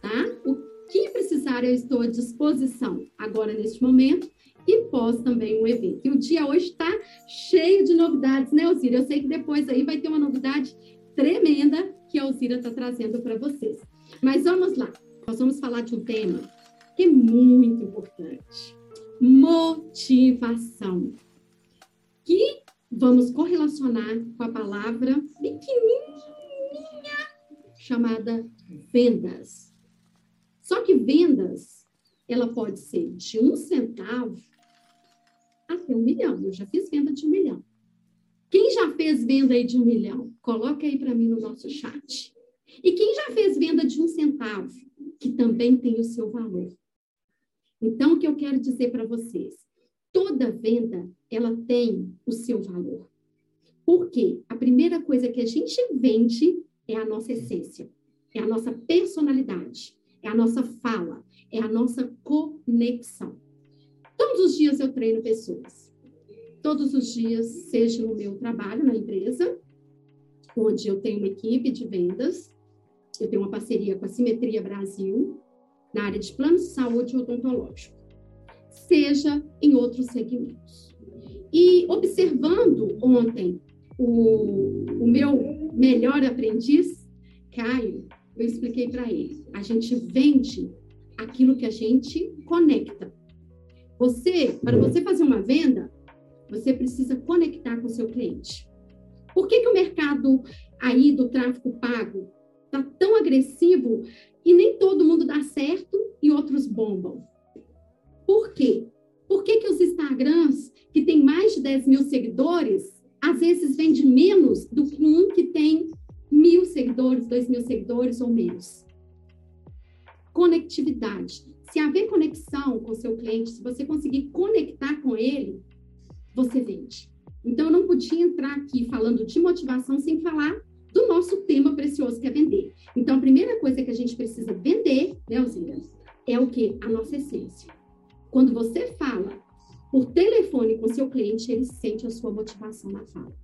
S8: tá? O que precisar, eu estou à disposição agora neste momento e pós também o evento. E o dia hoje está cheio de novidades, né, Alzira? Eu sei que depois aí vai ter uma novidade tremenda que a Alzira está trazendo para vocês. Mas vamos lá, nós vamos falar de um tema que é muito importante: motivação. Que vamos correlacionar com a palavra pequenininha chamada vendas. Só que vendas, ela pode ser de um centavo até um milhão. Eu já fiz venda de um milhão. Quem já fez venda aí de um milhão? Coloca aí para mim no nosso chat. E quem já fez venda de um centavo, que também tem o seu valor. Então, o que eu quero dizer para vocês? Toda venda, ela tem o seu valor. Por quê? A primeira coisa que a gente vende é a nossa essência, é a nossa personalidade é a nossa fala, é a nossa conexão. Todos os dias eu treino pessoas. Todos os dias, seja no meu trabalho, na empresa, onde eu tenho uma equipe de vendas, eu tenho uma parceria com a Simetria Brasil, na área de plano de saúde odontológico, seja em outros segmentos. E observando ontem o, o meu melhor aprendiz, Caio, eu expliquei para ele: a gente vende aquilo que a gente conecta. Você, para você fazer uma venda, você precisa conectar com o seu cliente. Por que, que o mercado aí do tráfego pago está tão agressivo e nem todo mundo dá certo e outros bombam? Por quê? Por que, que os Instagrams que tem mais de 10 mil seguidores, às vezes vende menos do que um que tem mil seguidores, dois mil seguidores ou menos? Conectividade. Se haver conexão com seu cliente, se você conseguir conectar com ele, você vende. Então, eu não podia entrar aqui falando de motivação sem falar do nosso tema precioso, que é vender. Então, a primeira coisa que a gente precisa vender, né, Alzira, é o que? A nossa essência. Quando você fala por telefone com seu cliente, ele sente a sua motivação na fala.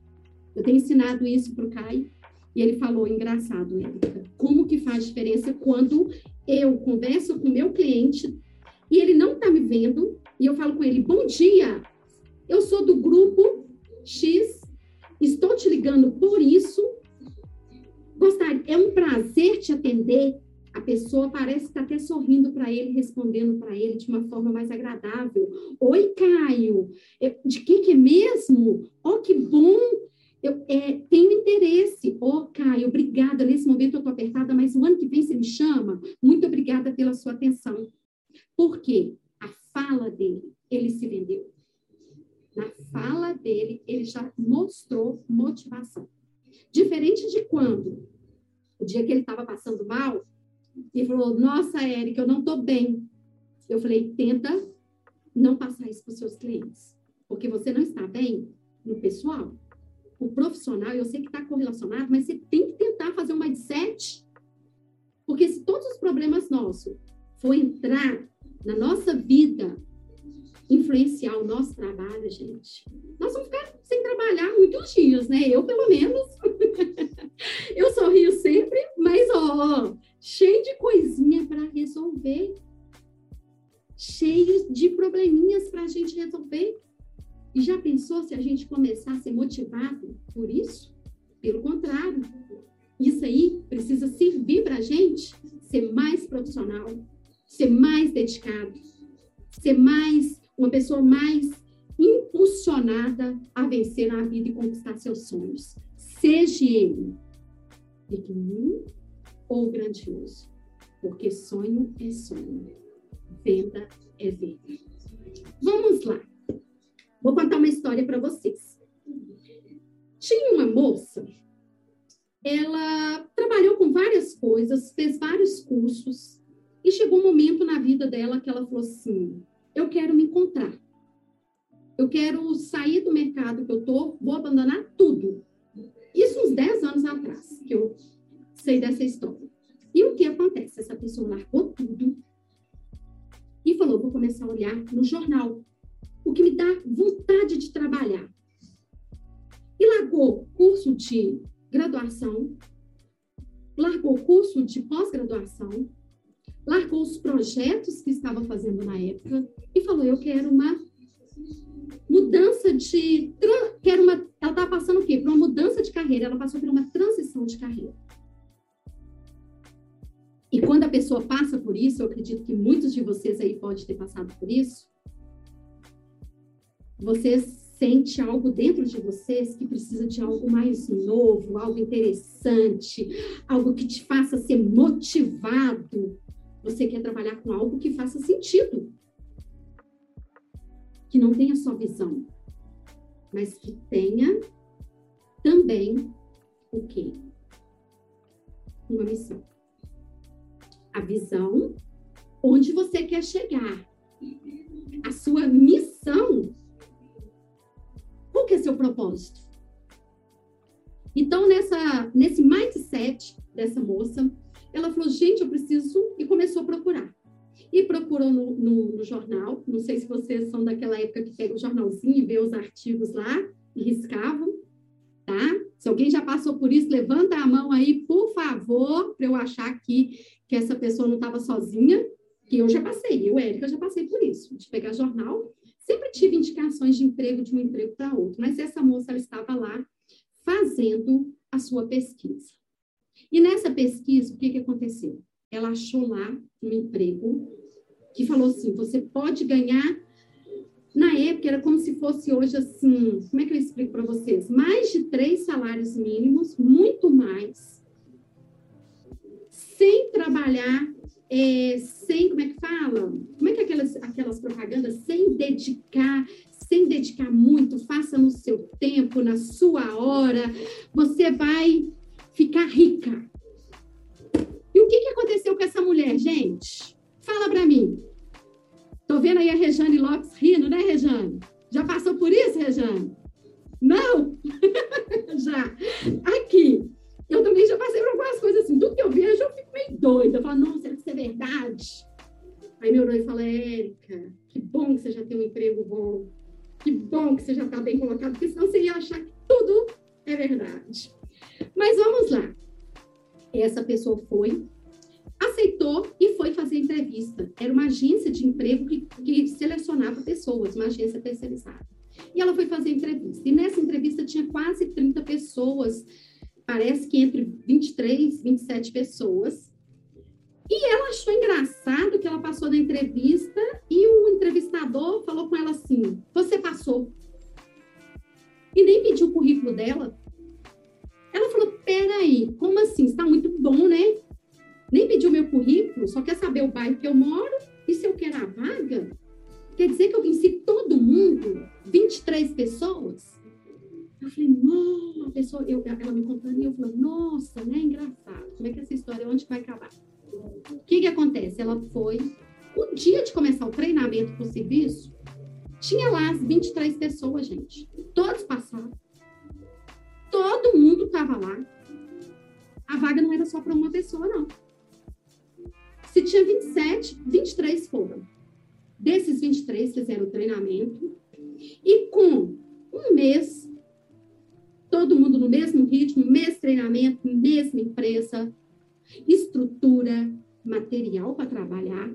S8: Eu tenho ensinado isso para o Caio, e ele falou, engraçado, Érica, como que faz diferença quando eu converso com meu cliente e ele não está me vendo, e eu falo com ele, bom dia, eu sou do grupo X, estou te ligando por isso, gostaria, é um prazer te atender, a pessoa parece estar até sorrindo para ele, respondendo para ele de uma forma mais agradável. Oi, Caio, de que que é mesmo? Oh, que bom! Eu é, tenho interesse. Ô, oh, Caio, obrigada. Nesse momento eu estou apertada, mas o ano que vem você me chama. Muito obrigada pela sua atenção. Por quê? A fala dele, ele se vendeu. Na fala dele, ele já mostrou motivação. Diferente de quando, o dia que ele estava passando mal, e falou: Nossa, Érica, eu não estou bem. Eu falei: Tenta não passar isso para os seus clientes, porque você não está bem no pessoal. O profissional, eu sei que está correlacionado, mas você tem que tentar fazer um mindset. Porque se todos os problemas nossos for entrar na nossa vida, influenciar o nosso trabalho, gente, nós vamos ficar sem trabalhar muitos dias, né? Eu, pelo menos. eu sorrio sempre, mas, ó, cheio de coisinha para resolver. Cheio de probleminhas para a gente resolver. E já pensou se a gente começar a ser motivado por isso? Pelo contrário, isso aí precisa servir para a gente ser mais profissional, ser mais dedicado, ser mais uma pessoa mais impulsionada a vencer na vida e conquistar seus sonhos. Seja ele pequenininho ou grandioso, porque sonho é sonho, venda é venda. Vamos lá. Vou contar uma história para vocês. Tinha uma moça, ela trabalhou com várias coisas, fez vários cursos, e chegou um momento na vida dela que ela falou assim: eu quero me encontrar. Eu quero sair do mercado que eu tô, vou abandonar tudo. Isso uns 10 anos atrás, que eu sei dessa história. E o que acontece? Essa pessoa largou tudo e falou: vou começar a olhar no jornal o que me dá vontade de trabalhar. E largou curso de graduação, largou curso de pós-graduação, largou os projetos que estava fazendo na época e falou: Eu quero uma mudança de. Quero uma, ela estava passando o quê? Por uma mudança de carreira, ela passou por uma transição de carreira. E quando a pessoa passa por isso, eu acredito que muitos de vocês aí podem ter passado por isso, você sente algo dentro de vocês que precisa de algo mais novo, algo interessante, algo que te faça ser motivado. Você quer trabalhar com algo que faça sentido, que não tenha só visão, mas que tenha também o quê? Uma missão. A visão, onde você quer chegar. A sua missão seu propósito? Então, nessa, nesse mindset dessa moça, ela falou, gente, eu preciso, e começou a procurar. E procurou no, no, no jornal, não sei se vocês são daquela época que pega o jornalzinho e vê os artigos lá, e riscavam, tá? Se alguém já passou por isso, levanta a mão aí, por favor, para eu achar aqui que essa pessoa não estava sozinha, que eu já passei, eu, Érica, já passei por isso, de pegar jornal. Sempre tive indicações de emprego de um emprego para outro, mas essa moça ela estava lá fazendo a sua pesquisa. E nessa pesquisa, o que, que aconteceu? Ela achou lá um emprego que falou assim: você pode ganhar na época era como se fosse hoje assim, como é que eu explico para vocês? Mais de três salários mínimos, muito mais, sem trabalhar, é, sem, como é que fala? Como é que é aquelas, aquelas propagandas? Sem dedicar, sem dedicar muito, faça no seu tempo, na sua hora, você vai ficar rica. E o que, que aconteceu com essa mulher, gente? Fala para mim. Tô vendo aí a Rejane Lopes rindo, né, Rejane? Já passou por isso, Rejane? Não? já. Aqui. Eu também já passei por algumas coisas assim. Tudo que eu vejo, eu fico meio doida. Eu falo, não, será que isso é verdade? Aí meu noivo fala, Érica, que bom que você já tem um emprego bom. Que bom que você já está bem colocado, porque senão você ia achar que tudo é verdade. Mas vamos lá. Essa pessoa foi, aceitou e foi fazer entrevista. Era uma agência de emprego que, que selecionava pessoas, uma agência terceirizada. E ela foi fazer entrevista. E nessa entrevista tinha quase 30 pessoas, parece que entre 23, 27 pessoas. E ela achou engraçado que ela passou na entrevista e o entrevistador falou com ela assim: Você passou. E nem pediu o currículo dela. Ela falou: Peraí, como assim? Está muito bom, né? nem pediu meu currículo, só quer saber o bairro que eu moro e se eu quero a vaga. Quer dizer que eu venci todo mundo, 23 pessoas? Eu falei, nossa, a pessoa, eu, ela me contando e eu falei, nossa, né, engraçado, como é que essa história, onde vai acabar? O que que acontece? Ela foi, o dia de começar o treinamento para o serviço, tinha lá as 23 pessoas, gente, todos passaram, todo mundo estava lá, a vaga não era só para uma pessoa, não. Se tinha 27, 23 foram. Desses 23 fizeram o treinamento. E com um mês, todo mundo no mesmo ritmo, mesmo treinamento, mesma empresa, estrutura, material para trabalhar,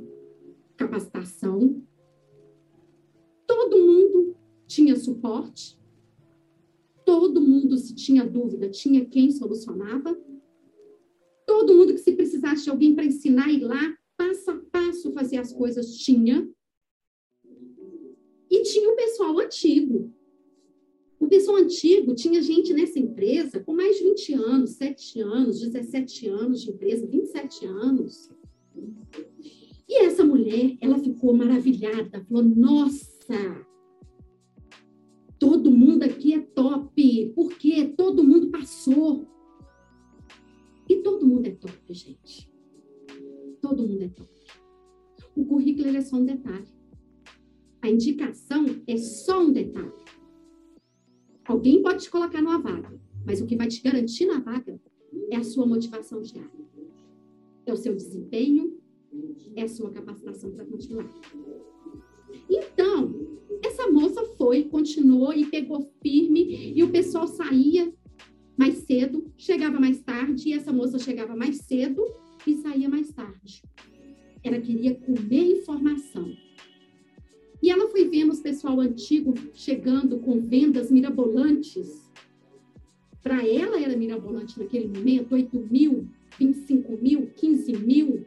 S8: capacitação. Todo mundo tinha suporte. Todo mundo, se tinha dúvida, tinha quem solucionava. Todo mundo que se precisasse de alguém para ensinar ir lá, passo a passo fazer as coisas, tinha. E tinha o pessoal antigo. O pessoal antigo tinha gente nessa empresa com mais de 20 anos, 7 anos, 17 anos de empresa, 27 anos. E essa mulher, ela ficou maravilhada, falou: Nossa, todo mundo aqui é top, porque todo mundo passou. E todo mundo é top, gente. Todo mundo é top. O currículo é só um detalhe. A indicação é só um detalhe. Alguém pode te colocar numa vaga, mas o que vai te garantir na vaga é a sua motivação diária. É o seu desempenho, é a sua capacitação para continuar. Então, essa moça foi, continuou e pegou firme, e o pessoal saía mais cedo, chegava mais tarde, e essa moça chegava mais cedo e saía mais tarde. Ela queria comer informação. E ela foi vendo os pessoal antigo chegando com vendas mirabolantes. Para ela era mirabolante naquele momento, 8 mil, 25 mil, 15 mil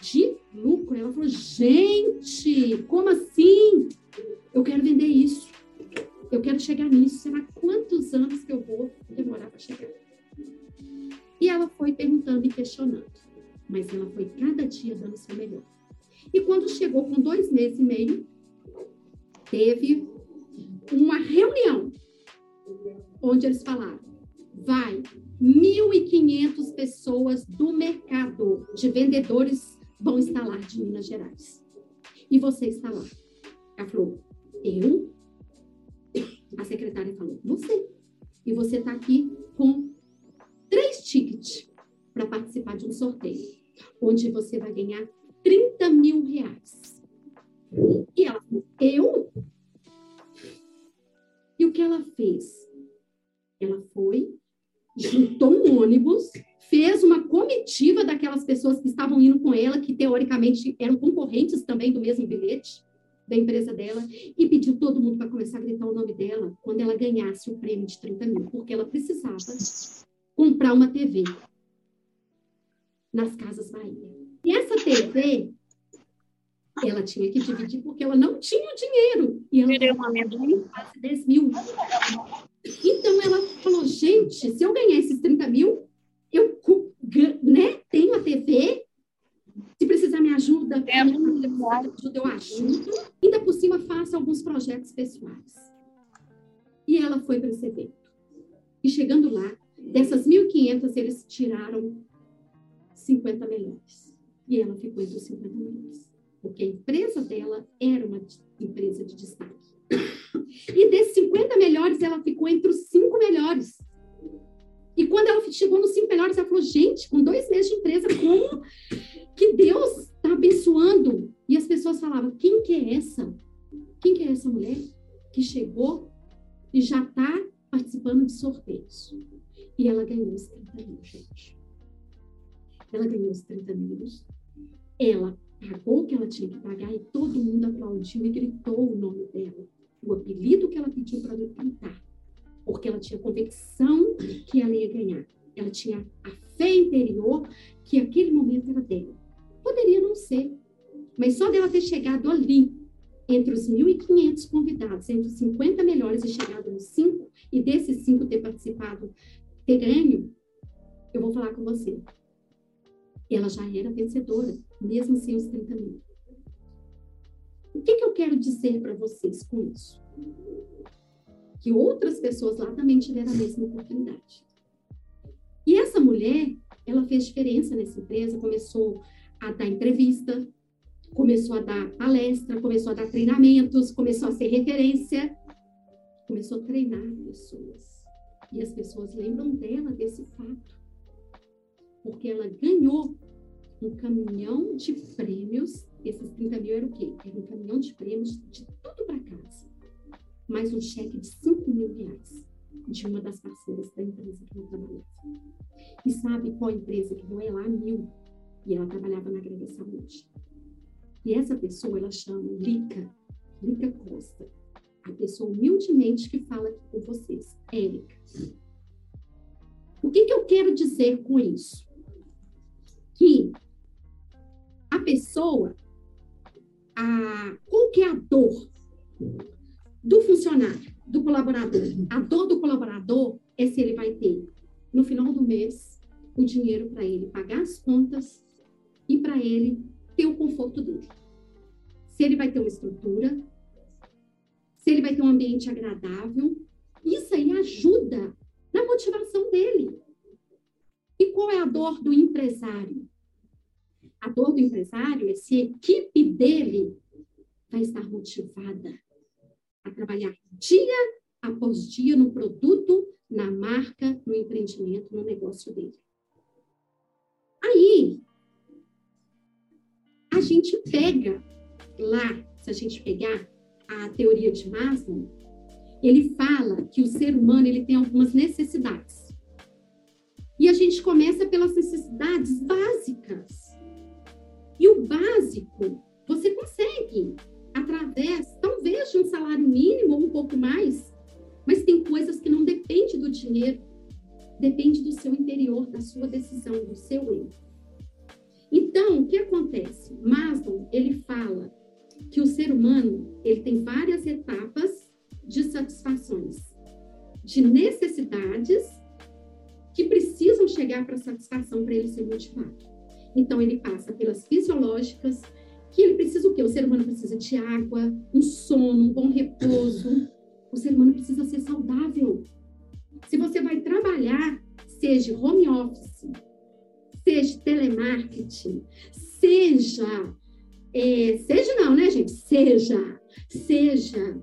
S8: de lucro. Ela falou, gente, como assim? Eu quero vender isso. Eu quero chegar nisso. Será quantos anos que eu vou demorar para chegar? E ela foi perguntando e questionando. Mas ela foi cada dia dando seu melhor. E quando chegou com dois meses e meio, teve uma reunião onde eles falaram: vai, 1.500 pessoas do mercado de vendedores vão estar lá de Minas Gerais. E você está lá. Ela falou: eu a secretária falou, você. E você está aqui com três tickets para participar de um sorteio, onde você vai ganhar 30 mil reais. E ela falou, eu? E o que ela fez? Ela foi, juntou um ônibus, fez uma comitiva daquelas pessoas que estavam indo com ela, que teoricamente eram concorrentes também do mesmo bilhete da empresa dela, e pediu todo mundo para começar a gritar o nome dela quando ela ganhasse o prêmio de 30 mil, porque ela precisava comprar uma TV nas Casas Bahia. E essa TV, ela tinha que dividir porque ela não tinha o dinheiro. E ela
S9: Tirei um amendoim.
S8: quase 10 mil. Então ela falou, gente, se eu ganhar esses 30 mil, eu né, tenho a TV, se precisar me ajuda,
S9: É,
S8: ajuda, eu ajudo. Ainda por cima faço alguns projetos pessoais. E ela foi para esse evento. E chegando lá, dessas 1.500, eles tiraram 50 melhores. E ela ficou os 50 melhores. Porque a empresa dela era uma empresa de destaque. E desses 50 melhores, ela ficou entre os 5 melhores. E quando ela chegou nos 5 melhores, ela falou: gente, com dois meses de empresa, como que Deus está abençoando? E as pessoas falavam: quem que é essa? Quem que é essa mulher que chegou e já está participando de sorteios? E ela ganhou os 30 mil, gente. Ela ganhou os 30 mil. Ela pagou o que ela tinha que pagar e todo mundo aplaudiu e gritou o nome dela, o apelido que ela pediu para cantar, porque ela tinha convicção que ela ia ganhar. Ela tinha a fé interior que aquele momento era dela. Poderia não ser, mas só dela ter chegado ali, entre os 1.500 convidados, entre os 50 melhores e chegado nos 5, e desses 5 ter participado, ter ganho, eu vou falar com você. Ela já era vencedora, mesmo sem os 30 mil. O que, que eu quero dizer para vocês com isso? Que outras pessoas lá também tiveram a mesma oportunidade. E essa mulher, ela fez diferença nessa empresa, começou a dar entrevista, começou a dar palestra, começou a dar treinamentos, começou a ser referência, começou a treinar pessoas. E as pessoas lembram dela desse fato. Porque ela ganhou um caminhão de prêmios. Esses 30 mil era o quê? Era um caminhão de prêmios de tudo para casa. Mais um cheque de 5 mil reais de uma das parceiras da empresa que ela trabalhava. E sabe qual empresa que não é lá? Mil. E ela trabalhava na Grande Saúde. E essa pessoa, ela chama Lica, Lica Costa. A pessoa humildemente que fala aqui com vocês, Érica. O que, que eu quero dizer com isso? Que a pessoa, a, qual que é a dor do funcionário, do colaborador? A dor do colaborador é se ele vai ter, no final do mês, o dinheiro para ele pagar as contas e para ele ter o conforto dele. Se ele vai ter uma estrutura, se ele vai ter um ambiente agradável, isso aí ajuda na motivação dele. E qual é a dor do empresário? A dor do empresário é se a equipe dele vai estar motivada a trabalhar dia após dia no produto, na marca, no empreendimento, no negócio dele. Aí, a gente pega lá, se a gente pegar a teoria de Maslow, ele fala que o ser humano ele tem algumas necessidades. E a gente começa pelas necessidades básicas. E o básico, você consegue através, talvez, de um salário mínimo ou um pouco mais, mas tem coisas que não dependem do dinheiro, depende do seu interior, da sua decisão, do seu eu. Então, o que acontece? Maslow, ele fala que o ser humano, ele tem várias etapas de satisfações, de necessidades que precisam chegar para satisfação para ele ser motivado. Então, ele passa pelas fisiológicas, que ele precisa o quê? O ser humano precisa de água, um sono, um bom repouso. O ser humano precisa ser saudável. Se você vai trabalhar, seja home office, seja telemarketing, seja é, seja não, né, gente? Seja, seja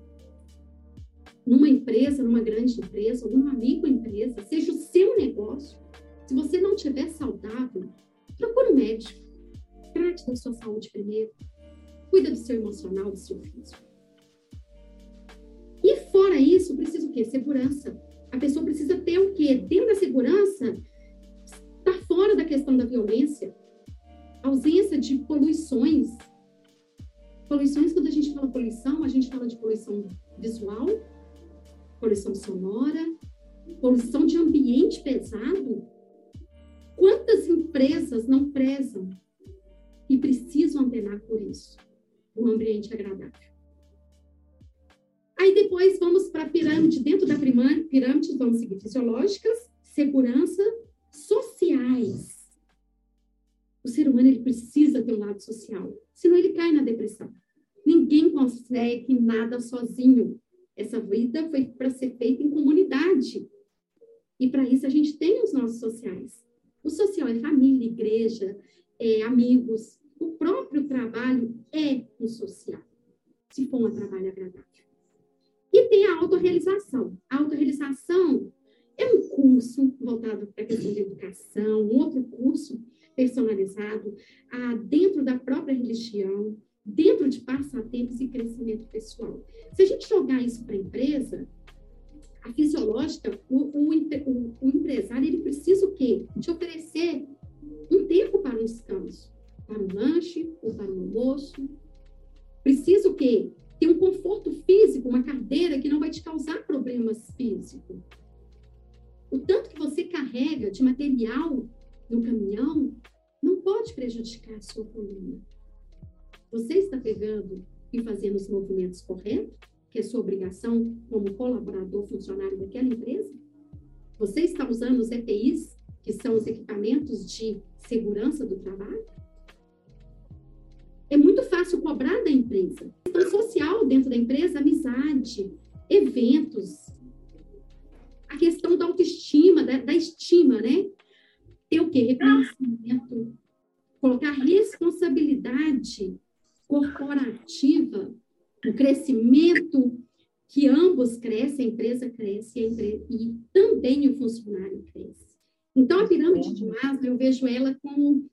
S8: numa empresa, numa grande empresa, ou numa microempresa, seja o seu negócio. Se você não estiver saudável, procure um médico. Trate da sua saúde primeiro. Cuida do seu emocional, do seu físico. E fora isso, precisa o quê? Segurança. A pessoa precisa ter o quê? Dentro da segurança, está fora da questão da violência, ausência de poluições. Poluições, quando a gente fala poluição, a gente fala de poluição visual, poluição sonora, poluição de ambiente pesado. Quantas empresas não prezam e precisam antenar por isso? Um ambiente agradável. Aí depois vamos para a pirâmide. Dentro da pirâmide, vamos seguir fisiológicas, segurança, sociais. O ser humano ele precisa ter um lado social, senão ele cai na depressão. Ninguém consegue nada sozinho. Essa vida foi para ser feita em comunidade. E para isso a gente tem os nossos sociais. O social é família, igreja, é amigos. O próprio trabalho é um social, se for um trabalho agradável. E tem a autorrealização. A autorrealização é um curso voltado para a questão de educação, um outro curso personalizado ah, dentro da própria religião, dentro de passatempos e crescimento pessoal. Se a gente jogar isso para a empresa, a fisiológica, o, o, o, o, empresário, ele precisa o quê? De oferecer um tempo para um descanso, para um lanche ou para um almoço. Precisa o quê? Ter um conforto físico, uma cadeira que não vai te causar problemas físicos. O tanto que você carrega de material no caminhão não pode prejudicar a sua coluna. Você está pegando e fazendo os movimentos corretos, que é sua obrigação como colaborador, funcionário daquela empresa? Você está usando os EPIs, que são os equipamentos de segurança do trabalho? É muito fácil cobrar da empresa. Questão social dentro da empresa, amizade, eventos, a questão da autoestima, da, da estima, né? Ter o quê? Reconhecimento, colocar responsabilidade corporativa, o crescimento que ambos crescem, a empresa cresce e, empresa, e também o funcionário cresce. Então, a pirâmide de Maslow, eu vejo ela como,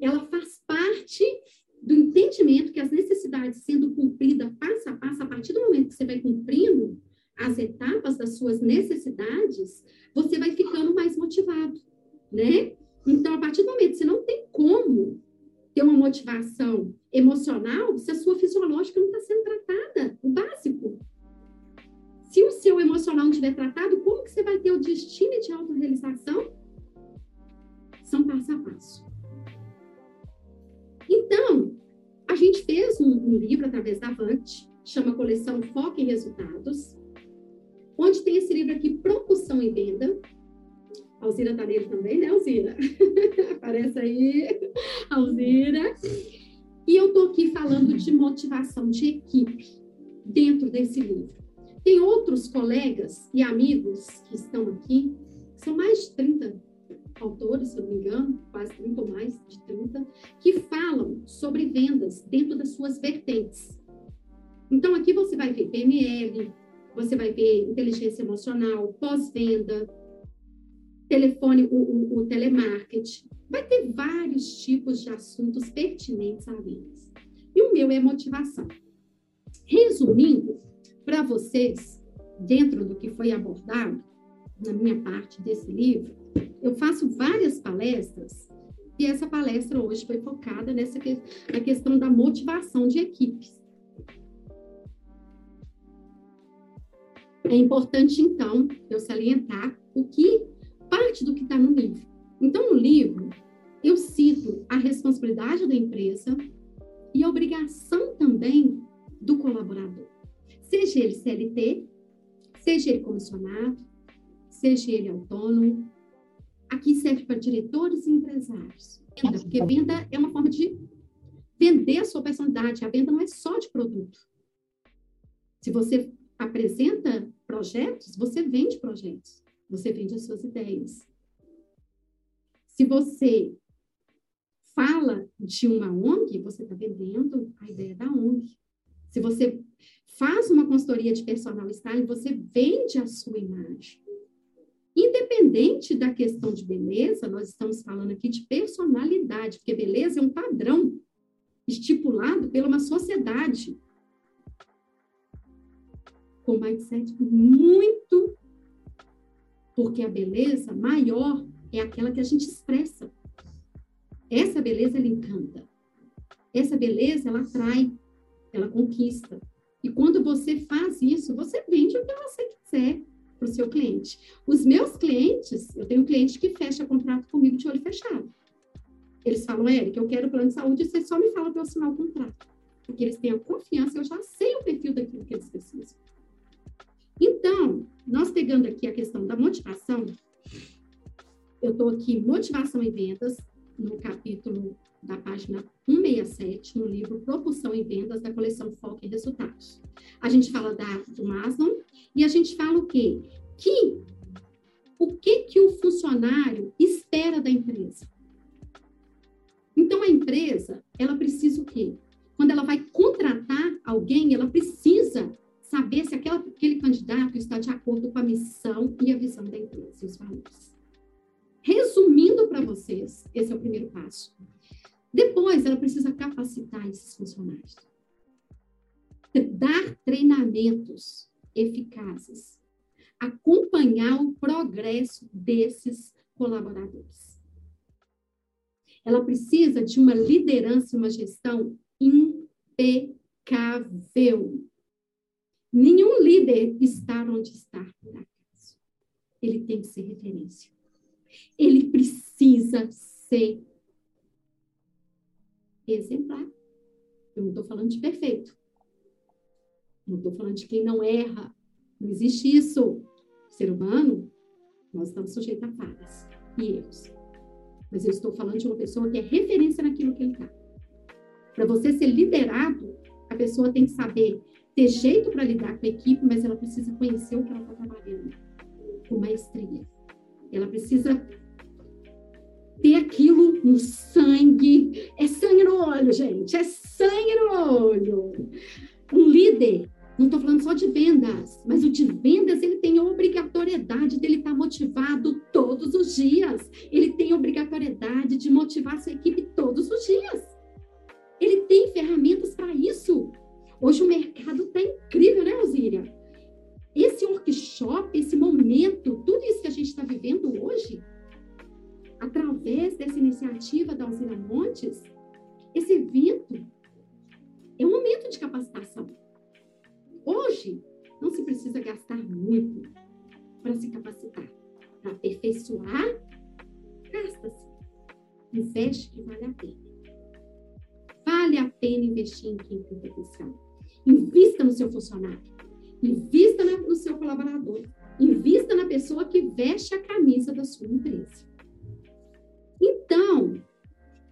S8: ela faz parte do entendimento que as necessidades sendo cumpridas passo a passo, a partir do momento que você vai cumprindo as etapas das suas necessidades, você vai ficando mais motivado, né? Então, a partir do momento que você não tem como ter uma motivação emocional se a sua fisiológica não está sendo tratada, o básico. Se o seu emocional não estiver tratado, como que você vai ter o destino de autorrealização? São passo a passo. Então, a gente fez um, um livro através da Avante, chama Coleção Foco em Resultados, onde tem esse livro aqui, Propulsão em Venda, Alzira tá nele também, né, Alzira? Aparece aí, Alzira. E eu tô aqui falando de motivação de equipe dentro desse livro. Tem outros colegas e amigos que estão aqui, são mais de 30 autores, se eu não me engano, quase 30 ou mais de 30, que falam sobre vendas dentro das suas vertentes. Então, aqui você vai ver PML, você vai ver inteligência emocional, pós-venda, telefone, o, o, o telemarketing. Vai ter vários tipos de assuntos pertinentes a vendas. E o meu é motivação. Resumindo, para vocês, dentro do que foi abordado na minha parte desse livro, eu faço várias palestras e essa palestra hoje foi focada nessa que, na questão da motivação de equipes. É importante, então, eu salientar o que parte do que está no livro. Então, no livro, eu cito a responsabilidade da empresa e a obrigação também do colaborador. Seja ele CLT, seja ele comissionado, seja ele autônomo. Aqui serve para diretores e empresários. Porque venda é uma forma de vender a sua personalidade. A venda não é só de produto. Se você apresenta projetos, você vende projetos. Você vende as suas ideias. Se você fala de uma ONG, você está vendendo a ideia da ONG. Se você faz uma consultoria de personal style, você vende a sua imagem. Independente da questão de beleza, nós estamos falando aqui de personalidade, porque beleza é um padrão estipulado pela uma sociedade com mindset muito Porque a beleza maior é aquela que a gente expressa. Essa beleza, ela encanta. Essa beleza, ela atrai, ela conquista. E quando você faz isso, você vende o que você quiser para o seu cliente. Os meus clientes, eu tenho um cliente que fecha contrato comigo de olho fechado. Eles falam, Eric, eu quero plano de saúde, você só me fala para eu assinar o contrato. Porque eles têm a confiança, eu já sei o perfil daquilo que eles precisam. Então, nós pegando aqui a questão da motivação, eu estou aqui, motivação em vendas, no capítulo da página 167, no livro Propulsão em Vendas, da coleção Foco em Resultados. A gente fala da, do Maslow e a gente fala o quê? Que o que, que o funcionário espera da empresa? Então, a empresa, ela precisa o quê? Quando ela vai contratar alguém, ela precisa saber se aquela, aquele candidato está de acordo com a missão e a visão da empresa, os valores. Resumindo para vocês, esse é o primeiro passo. Depois, ela precisa capacitar esses funcionários. Dar treinamentos eficazes. Acompanhar o progresso desses colaboradores. Ela precisa de uma liderança, uma gestão impecável. Nenhum líder está onde está por acaso. Ele tem que ser referência. Ele precisa ser exemplar. Eu não estou falando de perfeito. Não estou falando de quem não erra. Não existe isso. Ser humano, nós estamos sujeitos a falhas e erros. Mas eu estou falando de uma pessoa que é referência naquilo que ele está. Para você ser liderado, a pessoa tem que saber ter jeito para lidar com a equipe, mas ela precisa conhecer o que ela está trabalhando com maestria. Ela precisa ter aquilo no sangue. É sangue no olho, gente. É sangue no olho. Um líder, não estou falando só de vendas, mas o de vendas ele tem a obrigatoriedade dele estar tá motivado todos os dias. Ele tem a obrigatoriedade de motivar sua equipe todos os dias. Ele tem ferramentas para isso. Hoje o mercado está incrível, né, Osíria? Esse workshop, esse momento, tudo isso que a gente está vivendo hoje, através dessa iniciativa da Alzira Montes, esse evento é um momento de capacitação. Hoje, não se precisa gastar muito para se capacitar. Para aperfeiçoar, gasta-se. Investe que vale a pena. Vale a pena investir em quem tem potencial. Invista no seu funcionário. Invista no seu colaborador. Invista na pessoa que veste a camisa da sua empresa. Então,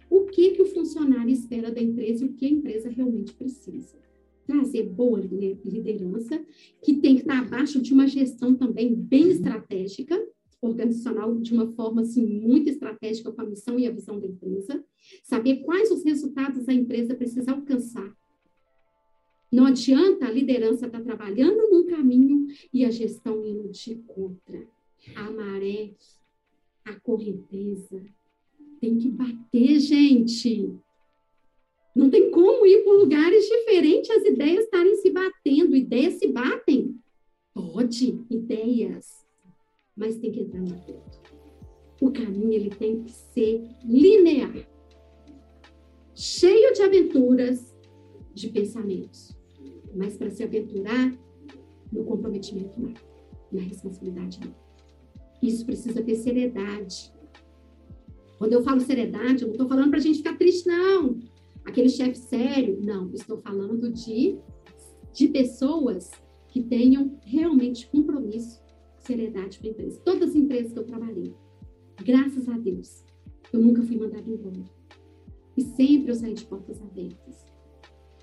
S8: o que, que o funcionário espera da empresa e o que a empresa realmente precisa? Trazer boa liderança, que tem que estar abaixo de uma gestão também bem estratégica, organizacional de uma forma assim muito estratégica com a missão e a visão da empresa, saber quais os resultados a empresa precisa alcançar. Não adianta a liderança estar trabalhando num caminho e a gestão indo de contra. A maré, a correnteza, tem que bater, gente. Não tem como ir por lugares diferentes, as ideias estarem se batendo. Ideias se batem. Pode, ideias. Mas tem que entrar no acordo. O caminho ele tem que ser linear. Cheio de aventuras, de pensamentos. Mas para se aventurar, no comprometimento não. Na responsabilidade não. Isso precisa ter seriedade quando eu falo seriedade, eu não estou falando para a gente ficar triste, não. Aquele chefe sério, não. Estou falando de, de pessoas que tenham realmente compromisso, seriedade com a empresa. Todas as empresas que eu trabalhei, graças a Deus, eu nunca fui mandada embora. E sempre eu saí de portas abertas.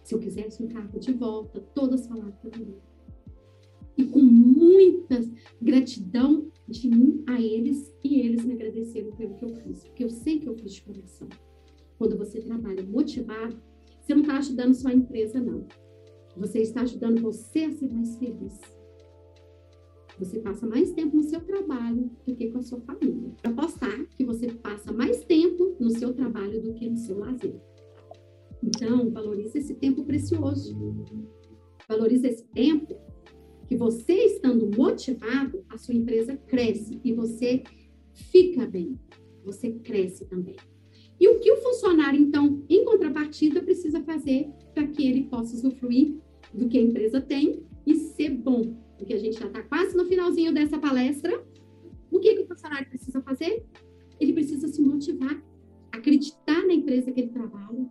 S8: Se eu quisesse um cargo de volta, todas falaram para mim. E com muita gratidão de mim a eles e eles me agradeceram pelo que eu fiz, porque eu sei que eu fiz de coração. Quando você trabalha motivado, você não está ajudando só a empresa, não. Você está ajudando você a ser mais feliz. Você passa mais tempo no seu trabalho do que com a sua família. Apostar que você passa mais tempo no seu trabalho do que no seu lazer. Então, valorize esse tempo precioso. Valorize esse tempo que você estando motivado, a sua empresa cresce e você fica bem. Você cresce também. E o que o funcionário, então, em contrapartida, precisa fazer para que ele possa usufruir do que a empresa tem e ser bom? Porque a gente já está quase no finalzinho dessa palestra. O que, que o funcionário precisa fazer? Ele precisa se motivar, acreditar na empresa que ele trabalha.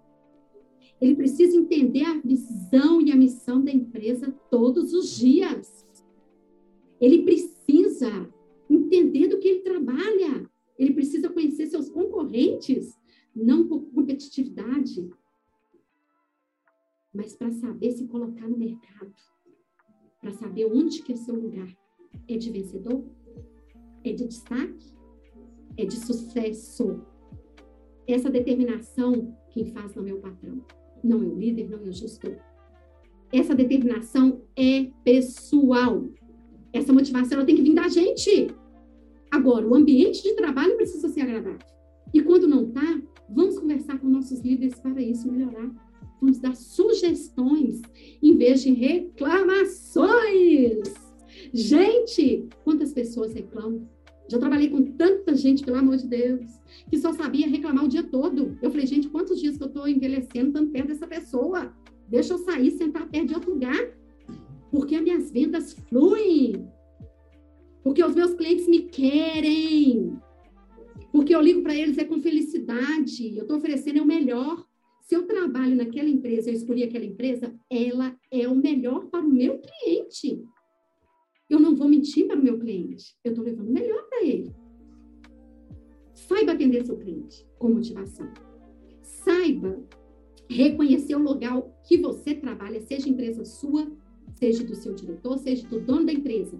S8: Ele precisa entender a visão e a missão da empresa todos os dias. Ele precisa entender do que ele trabalha. Ele precisa conhecer seus concorrentes, não por competitividade, mas para saber se colocar no mercado, para saber onde que é seu lugar. É de vencedor? É de destaque? É de sucesso? Essa determinação quem faz não é o patrão, não é o líder, não é o gestor. Essa determinação é pessoal. Essa motivação ela tem que vir da gente. Agora, o ambiente de trabalho precisa ser agradável. E quando não está, vamos conversar com nossos líderes para isso melhorar. Vamos dar sugestões em vez de reclamações. Gente, quantas pessoas reclamam? Já trabalhei com tanta gente, pelo amor de Deus, que só sabia reclamar o dia todo. Eu falei, gente, quantos dias que eu estou envelhecendo tanto perto dessa pessoa? Deixa eu sair, sentar perto de outro lugar. Porque as minhas vendas fluem. Porque os meus clientes me querem. Porque eu ligo para eles é com felicidade. Eu estou oferecendo é o melhor. Se eu trabalho naquela empresa, eu escolhi aquela empresa, ela é o melhor para o meu cliente. Eu não vou mentir para o meu cliente. Eu estou levando melhor para ele. Saiba atender seu cliente com motivação. Saiba reconhecer o lugar que você trabalha, seja empresa sua, seja do seu diretor, seja do dono da empresa.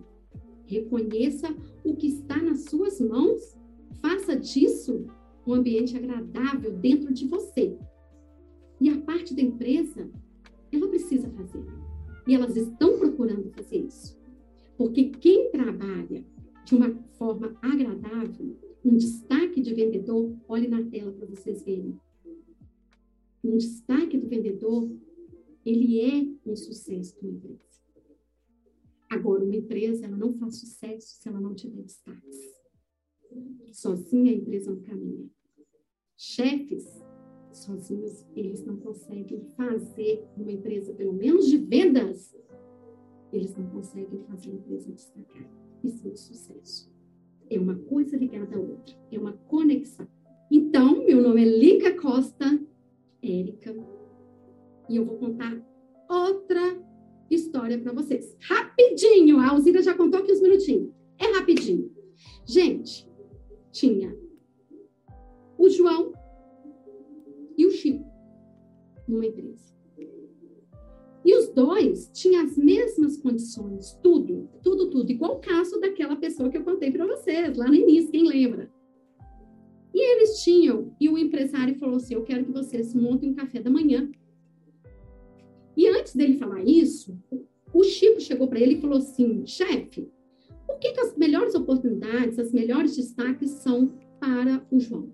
S8: Reconheça o que está nas suas mãos. Faça disso um ambiente agradável dentro de você. E a parte da empresa, ela precisa fazer. E elas estão procurando fazer isso. Porque quem trabalha de uma forma agradável, um destaque de vendedor, olhe na tela para vocês verem. Um destaque do vendedor, ele é um sucesso de uma empresa. Agora, uma empresa ela não faz sucesso se ela não tiver destaques. Sozinha a empresa não caminha. Chefes, sozinhos, eles não conseguem fazer uma empresa, pelo menos de vendas, eles não conseguem fazer a empresa destacar e ser de sucesso. É uma coisa ligada à outra, é uma conexão. Então, meu nome é Lica Costa, Érica, e eu vou contar outra história para vocês. Rapidinho, a Alzira já contou aqui uns minutinhos. É rapidinho. Gente, tinha o João e o Chico numa empresa. E os dois tinham as mesmas condições, tudo, tudo, tudo. Igual o caso daquela pessoa que eu contei para vocês lá no início, quem lembra? E eles tinham, e o empresário falou assim: Eu quero que vocês montem um café da manhã e antes dele falar isso, o Chico chegou para ele e falou assim: chefe, por que, que as melhores oportunidades, as melhores destaques são para o João?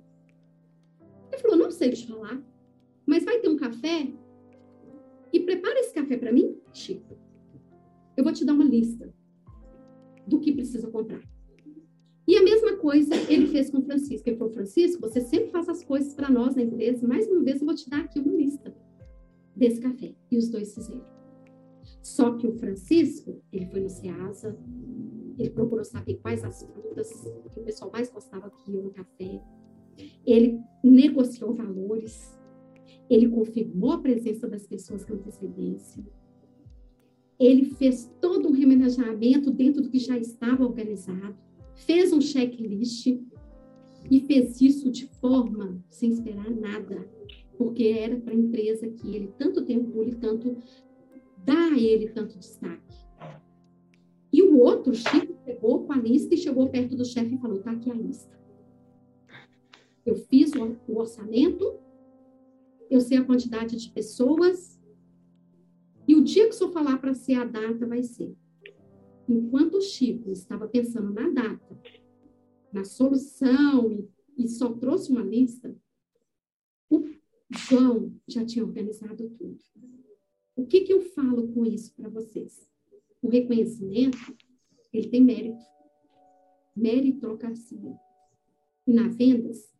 S8: Ele falou: não sei te falar, mas vai ter um café e prepara esse café para mim, Chico. Eu vou te dar uma lista do que precisa comprar. E a mesma coisa ele fez com o Francisco. Ele falou: Francisco, você sempre faz as coisas para nós na empresa. Mais uma vez, eu vou te dar aqui uma lista desse café. E os dois fizeram. Só que o Francisco, ele foi no Ceasa, ele procurou saber quais as frutas que o pessoal mais gostava que no café. Ele negociou valores, ele confirmou a presença das pessoas com antecedência. Ele fez todo um remanejamento dentro do que já estava organizado, fez um checklist e fez isso de forma sem esperar nada porque era para a empresa que ele tanto tem orgulho, tanto dá a ele tanto destaque. E o outro, Chico, pegou com a lista e chegou perto do chefe e falou: tá aqui a lista. Eu fiz o orçamento, eu sei a quantidade de pessoas, e o dia que o senhor falar para ser a data, vai ser. Enquanto o Chico estava pensando na data, na solução, e, só trouxe uma lista, o João já tinha organizado tudo. O que, que eu falo com isso para vocês? o reconhecimento, ele tem mérito, meritocracia. E na vendas,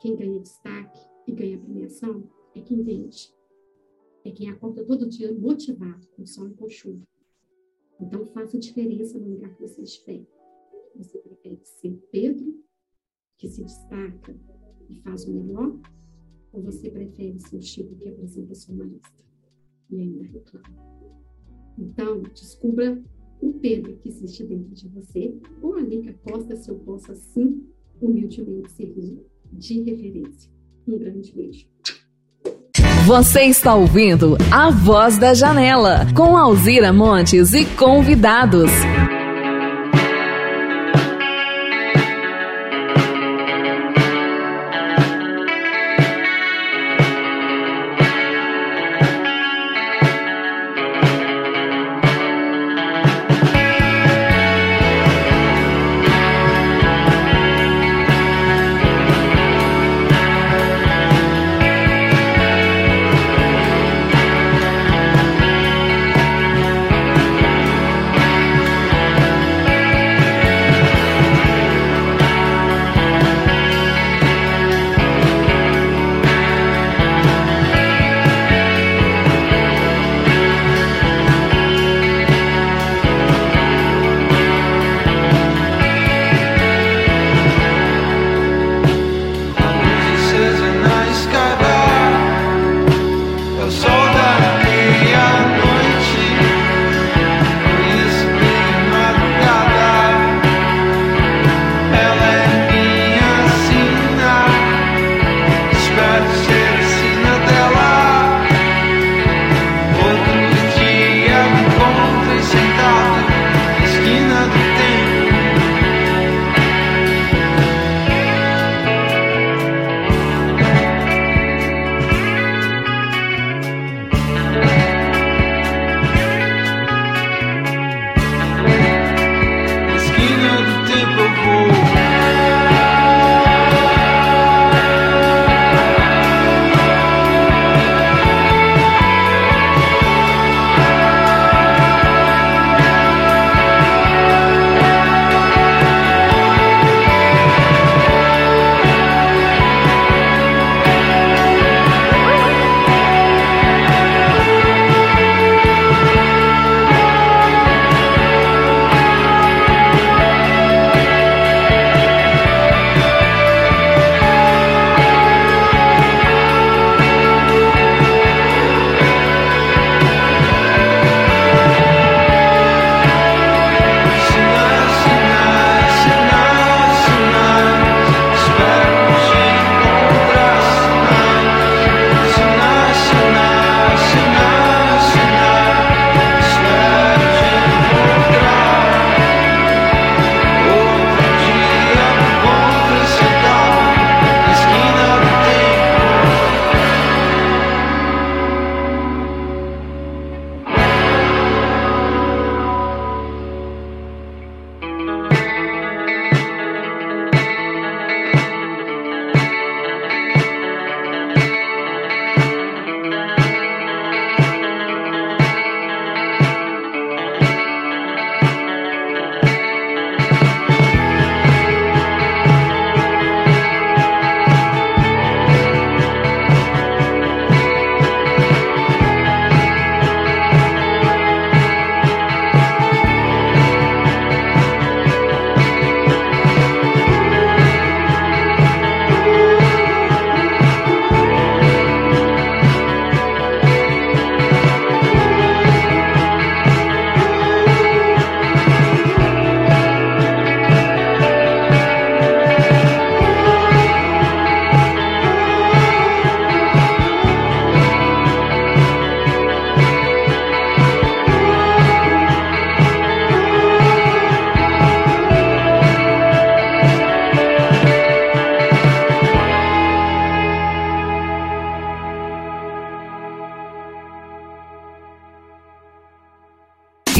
S8: quem ganha destaque e ganha premiação é quem vende. É quem acorda todo dia motivado, com sol e com chuva. Então, faça diferença no lugar que você estiver. Você prefere ser Pedro, que se destaca e faz o melhor, ou você prefere ser o Chico que apresenta sua lista e ainda reclama? Então, descubra o Pedro que existe dentro de você, ou a Lica Costa, se eu posso assim, humildemente servir de referência. Um grande beijo.
S7: Você está ouvindo A Voz da Janela, com Alzira Montes e convidados.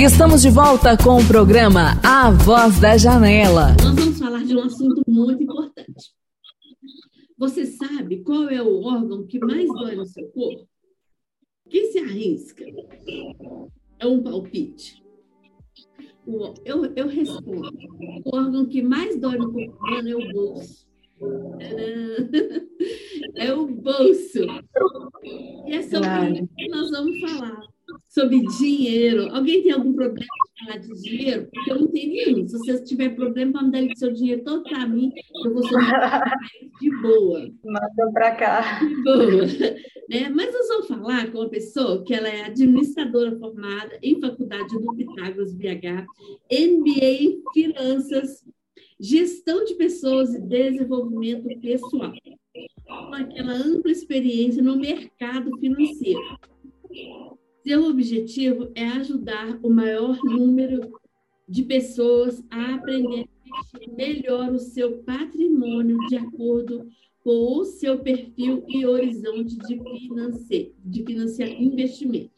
S7: Estamos de volta com o programa A Voz da Janela.
S3: Nós problema, pode me dar seu dinheiro todo para mim, eu vou ser de boa.
S9: Manda para cá.
S3: De boa. Né? Mas nós vamos falar com uma pessoa que ela é administradora formada em faculdade do Pitágoras BH, MBA em Finanças Gestão de pessoas e desenvolvimento pessoal, com aquela ampla experiência no mercado financeiro. Seu objetivo é ajudar o maior número de pessoas a aprender melhor o seu patrimônio de acordo com o seu perfil e horizonte de, financeiro, de financiar investimento.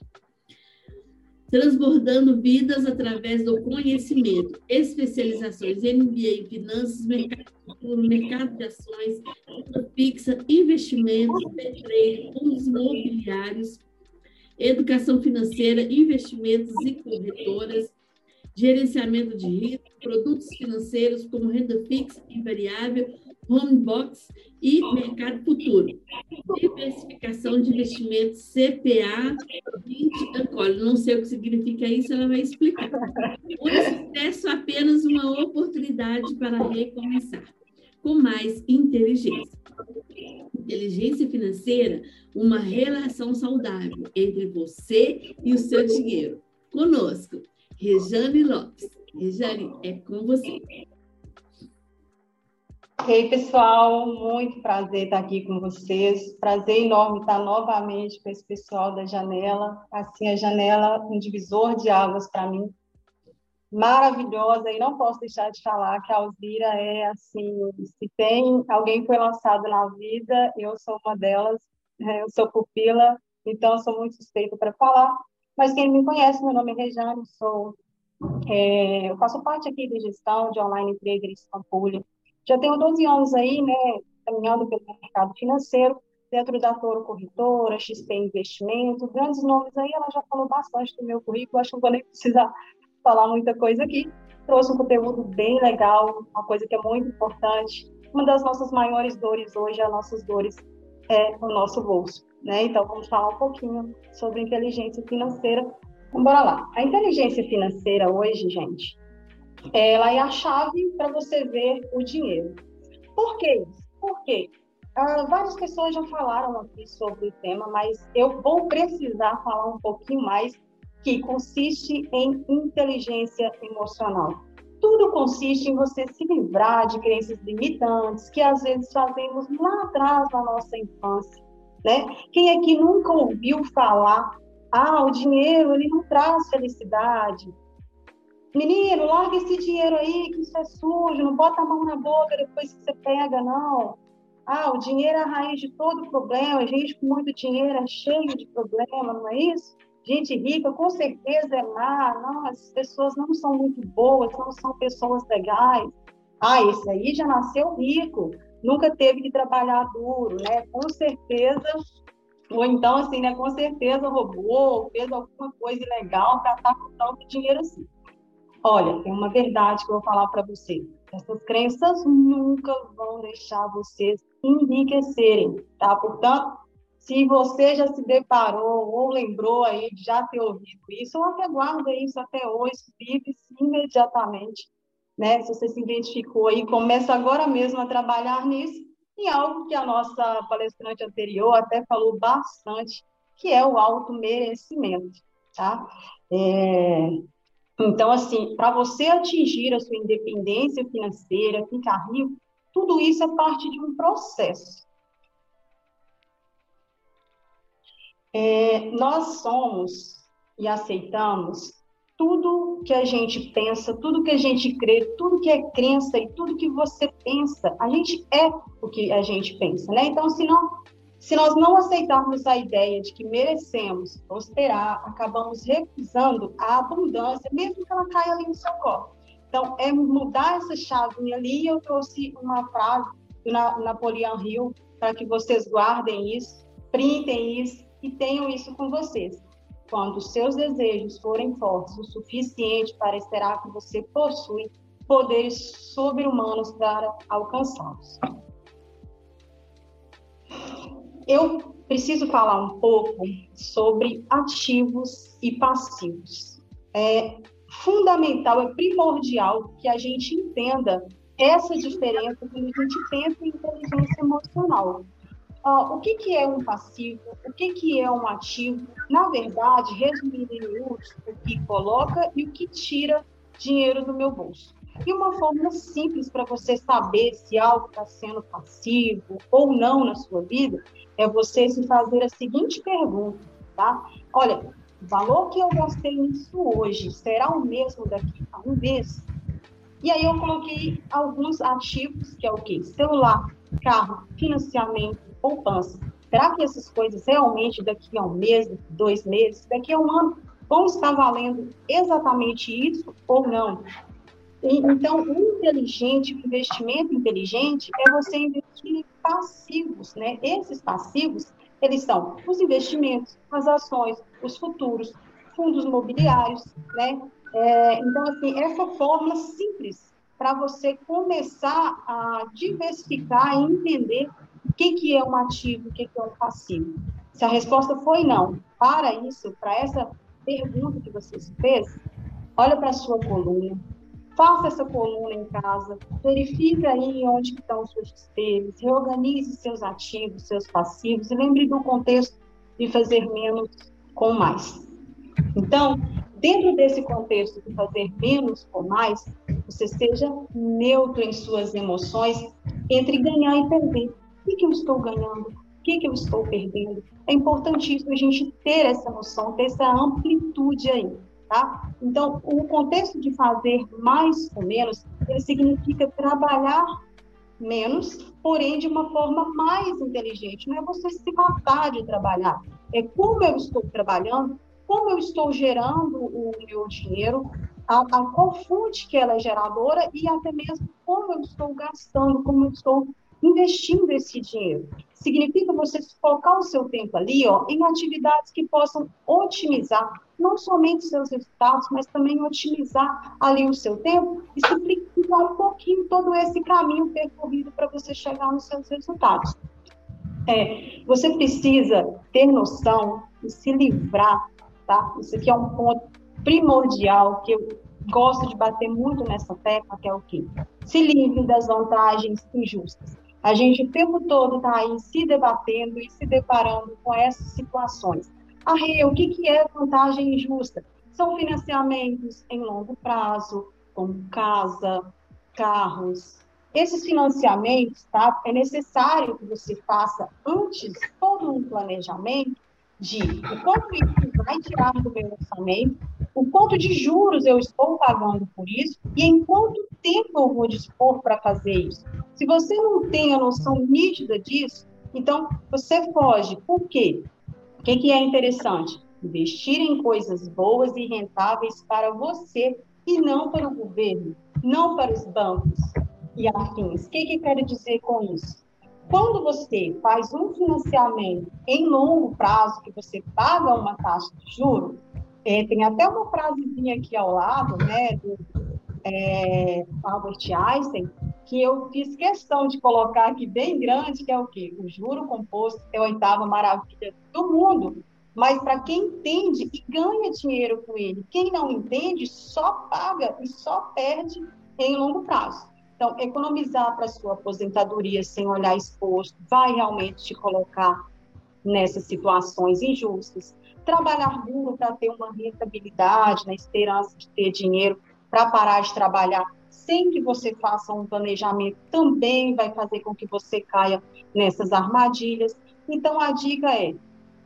S3: Transbordando vidas através do conhecimento, especializações MBA em finanças, mercado mercado de ações, fixa, investimentos, trade, fundos imobiliários, educação financeira, investimentos e corretoras, gerenciamento de risco, produtos financeiros como renda fixa e variável, home box e mercado futuro. Diversificação de investimentos CPA 20 Ancole. Não sei o que significa isso, ela vai explicar. O sucesso apenas uma oportunidade para recomeçar, com mais inteligência. Inteligência financeira, uma relação saudável entre você e o seu dinheiro. Conosco, Rejane Lopes. Rejane, é com você.
S9: Ei, pessoal, muito prazer estar aqui com vocês. Prazer enorme estar novamente com esse pessoal da janela. Assim, a janela, um divisor de águas para mim. Maravilhosa, e não posso deixar de falar que a Alzira é assim: se tem alguém foi lançado na vida, eu sou uma delas, eu sou pupila, então eu sou muito suspeita para falar. Mas quem me conhece, meu nome é Rejane, sou, é, eu faço parte aqui da gestão de online trader em Pampulha já tenho 12 anos aí, né, caminhando pelo mercado financeiro, dentro da Toro Corretora, XP Investimento, grandes nomes aí, ela já falou bastante do meu currículo, acho que não vou nem precisar falar muita coisa aqui. Trouxe um conteúdo bem legal, uma coisa que é muito importante. Uma das nossas maiores dores hoje, as nossas dores, é o nosso bolso. Né? Então, vamos falar um pouquinho sobre inteligência financeira. Então, bora lá. A inteligência financeira hoje, gente, ela é a chave para você ver o dinheiro. Por quê? Por quê? Ah, várias pessoas já falaram aqui sobre o tema, mas eu vou precisar falar um pouquinho mais, que consiste em inteligência emocional. Tudo consiste em você se livrar de crenças limitantes que às vezes fazemos lá atrás da nossa infância. Né? Quem aqui nunca ouviu falar, ah, o dinheiro ele não traz felicidade, Menino, larga esse dinheiro aí, que isso é sujo, não bota a mão na boca depois que você pega, não. Ah, o dinheiro é a raiz de todo problema, gente com muito dinheiro é cheio de problema, não é isso? Gente rica com certeza é má, não, as pessoas não são muito boas, não são pessoas legais. Ah, esse aí já nasceu rico, nunca teve que trabalhar duro, né? Com certeza, ou então assim, né? Com certeza roubou, fez alguma coisa ilegal para estar com tanto dinheiro assim. Olha, tem uma verdade que eu vou falar para você. Essas crenças nunca vão deixar vocês enriquecerem, tá? Portanto, se você já se deparou ou lembrou aí de já ter ouvido isso, ou até guarda isso até hoje, vive imediatamente, né? Se você se identificou aí, começa agora mesmo a trabalhar nisso, em algo que a nossa palestrante anterior até falou bastante, que é o auto-merecimento, tá? É, então, assim, para você atingir a sua independência financeira, ficar rico, tudo isso é parte de um processo. É, nós somos e aceitamos tudo que a gente pensa, tudo que a gente crê, tudo que é crença e tudo que você pensa, a gente é o que a gente pensa, né? Então, se não se nós não aceitarmos a ideia de que merecemos prosperar, acabamos recusando a abundância, mesmo que ela caia ali no seu colo. Então, é mudar essa chave ali. Eu trouxe uma frase do Napoleão Hill para que vocês guardem isso, printem isso e tenham isso com vocês. Quando seus desejos forem fortes o suficiente, parecerá que você possui poderes sobre-humanos para alcançá-los. Eu preciso falar um pouco sobre ativos e passivos. É fundamental, é primordial que a gente entenda essa diferença quando a gente pensa em inteligência emocional. Uh, o que, que é um passivo? O que, que é um ativo? Na verdade, resumindo em miúdos, o que coloca e o que tira dinheiro do meu bolso. E uma fórmula simples para você saber se algo está sendo passivo ou não na sua vida é você se fazer a seguinte pergunta, tá? Olha, o valor que eu gastei nisso hoje será o mesmo daqui a um mês? E aí eu coloquei alguns ativos, que é o quê? Celular, carro, financiamento, poupança. Será que essas coisas realmente daqui a um mês, dois meses, daqui a um ano vão estar valendo exatamente isso ou não? Então, inteligente, investimento inteligente é você investir em passivos, né? Esses passivos, eles são os investimentos, as ações, os futuros, fundos mobiliários, né? É, então, assim, essa fórmula simples para você começar a diversificar e entender o que, que é um ativo, o que, que é um passivo. Se a resposta foi não, para isso, para essa pergunta que você fez, olha para a sua coluna, Faça essa coluna em casa, verifique aí onde estão os seus despesas, reorganize seus ativos, seus passivos e lembre do contexto de fazer menos com mais. Então, dentro desse contexto de fazer menos com mais, você seja neutro em suas emoções entre ganhar e perder. Que, que eu estou ganhando? O que, que eu estou perdendo? É importantíssimo a gente ter essa noção, ter essa amplitude aí. Tá? Então, o contexto de fazer mais ou menos, ele significa trabalhar menos, porém de uma forma mais inteligente. Não é você se matar de trabalhar, é como eu estou trabalhando, como eu estou gerando o meu dinheiro, a, a qual fonte que ela é geradora e até mesmo como eu estou gastando, como eu estou investindo esse dinheiro. Significa você focar o seu tempo ali ó, em atividades que possam otimizar não somente seus resultados, mas também otimizar ali o seu tempo e simplificar um pouquinho todo esse caminho percorrido para você chegar nos seus resultados. É, você precisa ter noção e se livrar, tá? Isso aqui é um ponto primordial que eu gosto de bater muito nessa tecla, que é o quê? Se livre das vantagens injustas. A gente o tempo todo está aí se debatendo e se deparando com essas situações. A RE, o que, que é vantagem injusta? São financiamentos em longo prazo, como casa, carros. Esses financiamentos, tá? É necessário que você faça antes todo um planejamento de o quanto isso vai tirar do meu orçamento, o quanto de juros eu estou pagando por isso e em quanto tempo eu vou dispor para fazer isso. Se você não tem a noção nítida disso, então você foge. Por quê? O que, que é interessante? Investir em coisas boas e rentáveis para você e não para o governo, não para os bancos e afins. O que, que quero dizer com isso? Quando você faz um financiamento em longo prazo, que você paga uma taxa de juros, é, tem até uma frasezinha aqui ao lado, né, do é, Albert Einstein, que eu fiz questão de colocar aqui bem grande, que é o quê? O juro composto é a oitava maravilha do mundo. Mas para quem entende e ganha dinheiro com ele, quem não entende só paga e só perde em longo prazo. Então, economizar para sua aposentadoria sem olhar exposto vai realmente te colocar nessas situações injustas. Trabalhar duro para ter uma rentabilidade, na esperança de ter dinheiro para parar de trabalhar sem que você faça um planejamento, também vai fazer com que você caia nessas armadilhas. Então, a dica é: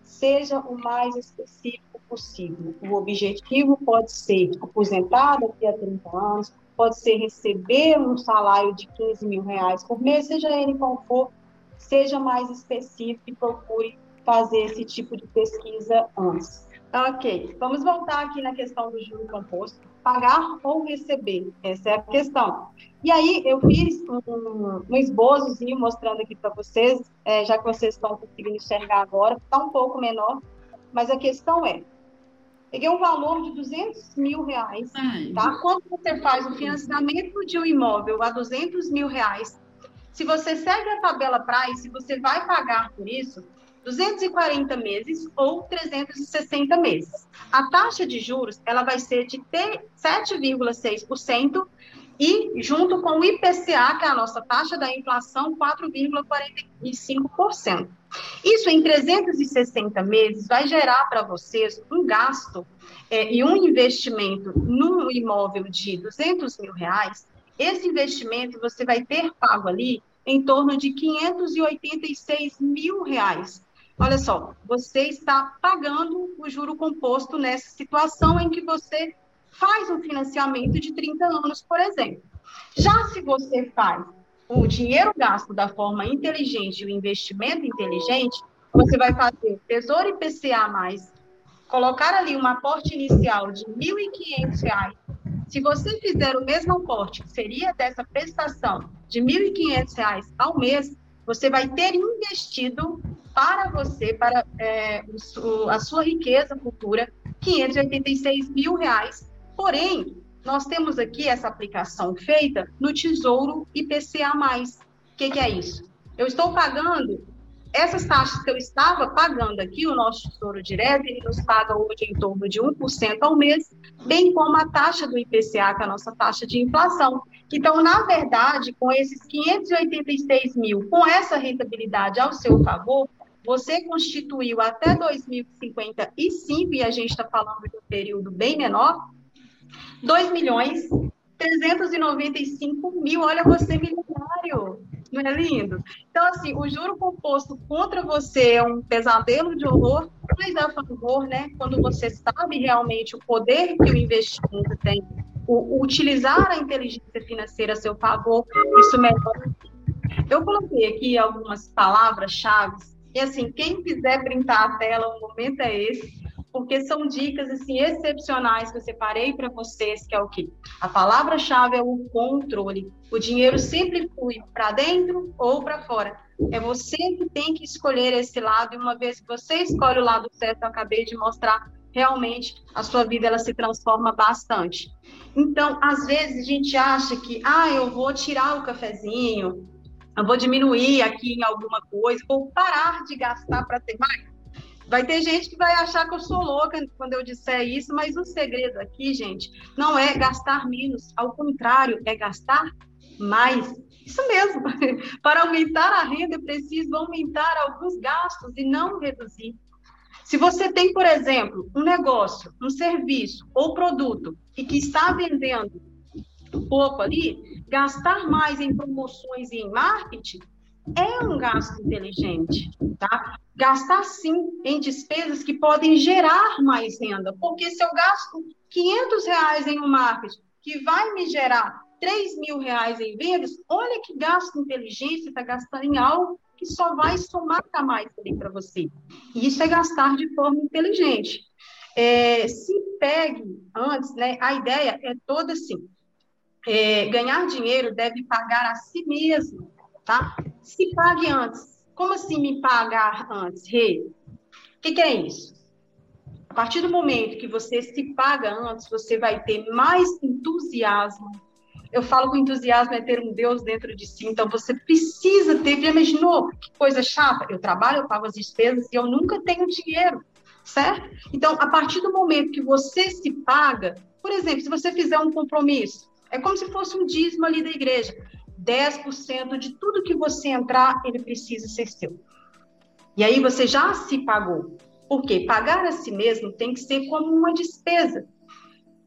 S9: seja o mais específico possível. O objetivo pode ser aposentar daqui a 30 anos, pode ser receber um salário de 15 mil reais por mês, seja ele qual for, seja mais específico e procure fazer esse tipo de pesquisa antes. Ok, vamos voltar aqui na questão do juro composto pagar ou receber? Essa é a questão. E aí eu fiz um, um esboçozinho mostrando aqui para vocês, é, já que vocês estão conseguindo enxergar agora, está um pouco menor, mas a questão é, Peguei um valor de 200 mil reais, tá? Quando você faz o financiamento de um imóvel a 200 mil reais, se você segue a tabela Price, você vai pagar por isso 240 meses ou 360 meses. A taxa de juros ela vai ser de 7,6% e junto com o IPCA, que é a nossa taxa da inflação, 4,45%. Isso em 360 meses vai gerar para vocês um gasto é, e um investimento num imóvel de 200 mil reais. Esse investimento você vai ter pago ali em torno de 586 mil reais. Olha só, você está pagando o juro composto nessa situação em que você faz um financiamento de 30 anos, por exemplo. Já se você faz o dinheiro gasto da forma inteligente, o investimento inteligente, você vai fazer Tesouro IPCA mais, colocar ali um aporte inicial de R$ 1.500. Se você fizer o mesmo aporte, que seria dessa prestação de R$ 1.500 ao mês, você vai ter investido para você, para é, a sua riqueza futura, 586 mil reais. Porém, nós temos aqui essa aplicação feita no Tesouro IPCA+. O que, que é isso? Eu estou pagando essas taxas que eu estava pagando aqui, o nosso Tesouro Direto, ele nos paga hoje em torno de 1% ao mês, bem como a taxa do IPCA, que é a nossa taxa de inflação. Então, na verdade, com esses 586 mil, com essa rentabilidade ao seu favor, você constituiu até 2055, e a gente está falando de um período bem menor, 2 milhões 395 mil. Olha você milionário, não é lindo? Então, assim, o juro composto contra você é um pesadelo de horror, mas a favor, né? Quando você sabe realmente o poder que o investimento tem, o, o utilizar a inteligência financeira a seu favor, isso melhora. Eu coloquei aqui algumas palavras-chave, e assim, quem quiser printar a tela, o momento é esse porque são dicas assim excepcionais que eu separei para vocês, que é o quê? A palavra-chave é o controle. O dinheiro sempre flui para dentro ou para fora. É você que tem que escolher esse lado, e uma vez que você escolhe o lado certo, eu acabei de mostrar, realmente a sua vida ela se transforma bastante. Então, às vezes a gente acha que, ah, eu vou tirar o cafezinho, eu vou diminuir aqui em alguma coisa, vou parar de gastar para ter mais. Vai ter gente que vai achar que eu sou louca quando eu disser isso, mas o segredo aqui, gente, não é gastar menos, ao contrário, é gastar mais. Isso mesmo. Para aumentar a renda, é preciso aumentar alguns gastos e não reduzir. Se você tem, por exemplo, um negócio, um serviço ou produto e que está vendendo pouco ali, gastar mais em promoções e em marketing é um gasto inteligente, tá? Gastar sim em despesas que podem gerar mais renda, porque se eu gasto 500 reais em um marketing que vai me gerar 3 mil reais em vendas, olha que gasto inteligente, está gastando em algo que só vai somar mais ali para você. Isso é gastar de forma inteligente. É, se pegue antes, né? A ideia é toda assim: é, ganhar dinheiro deve pagar a si mesmo tá? Se pague antes. Como assim me pagar antes, Rei? O que, que é isso? A partir do momento que você se paga antes, você vai ter mais entusiasmo. Eu falo que o entusiasmo é ter um Deus dentro de si, então você precisa ter. Já imaginou que coisa chata? Eu trabalho, eu pago as despesas e eu nunca tenho dinheiro, certo? Então, a partir do momento que você se paga, por exemplo, se você fizer um compromisso, é como se fosse um dízimo ali da igreja. 10% de tudo que você entrar, ele precisa ser seu. E aí você já se pagou. Porque pagar a si mesmo tem que ser como uma despesa.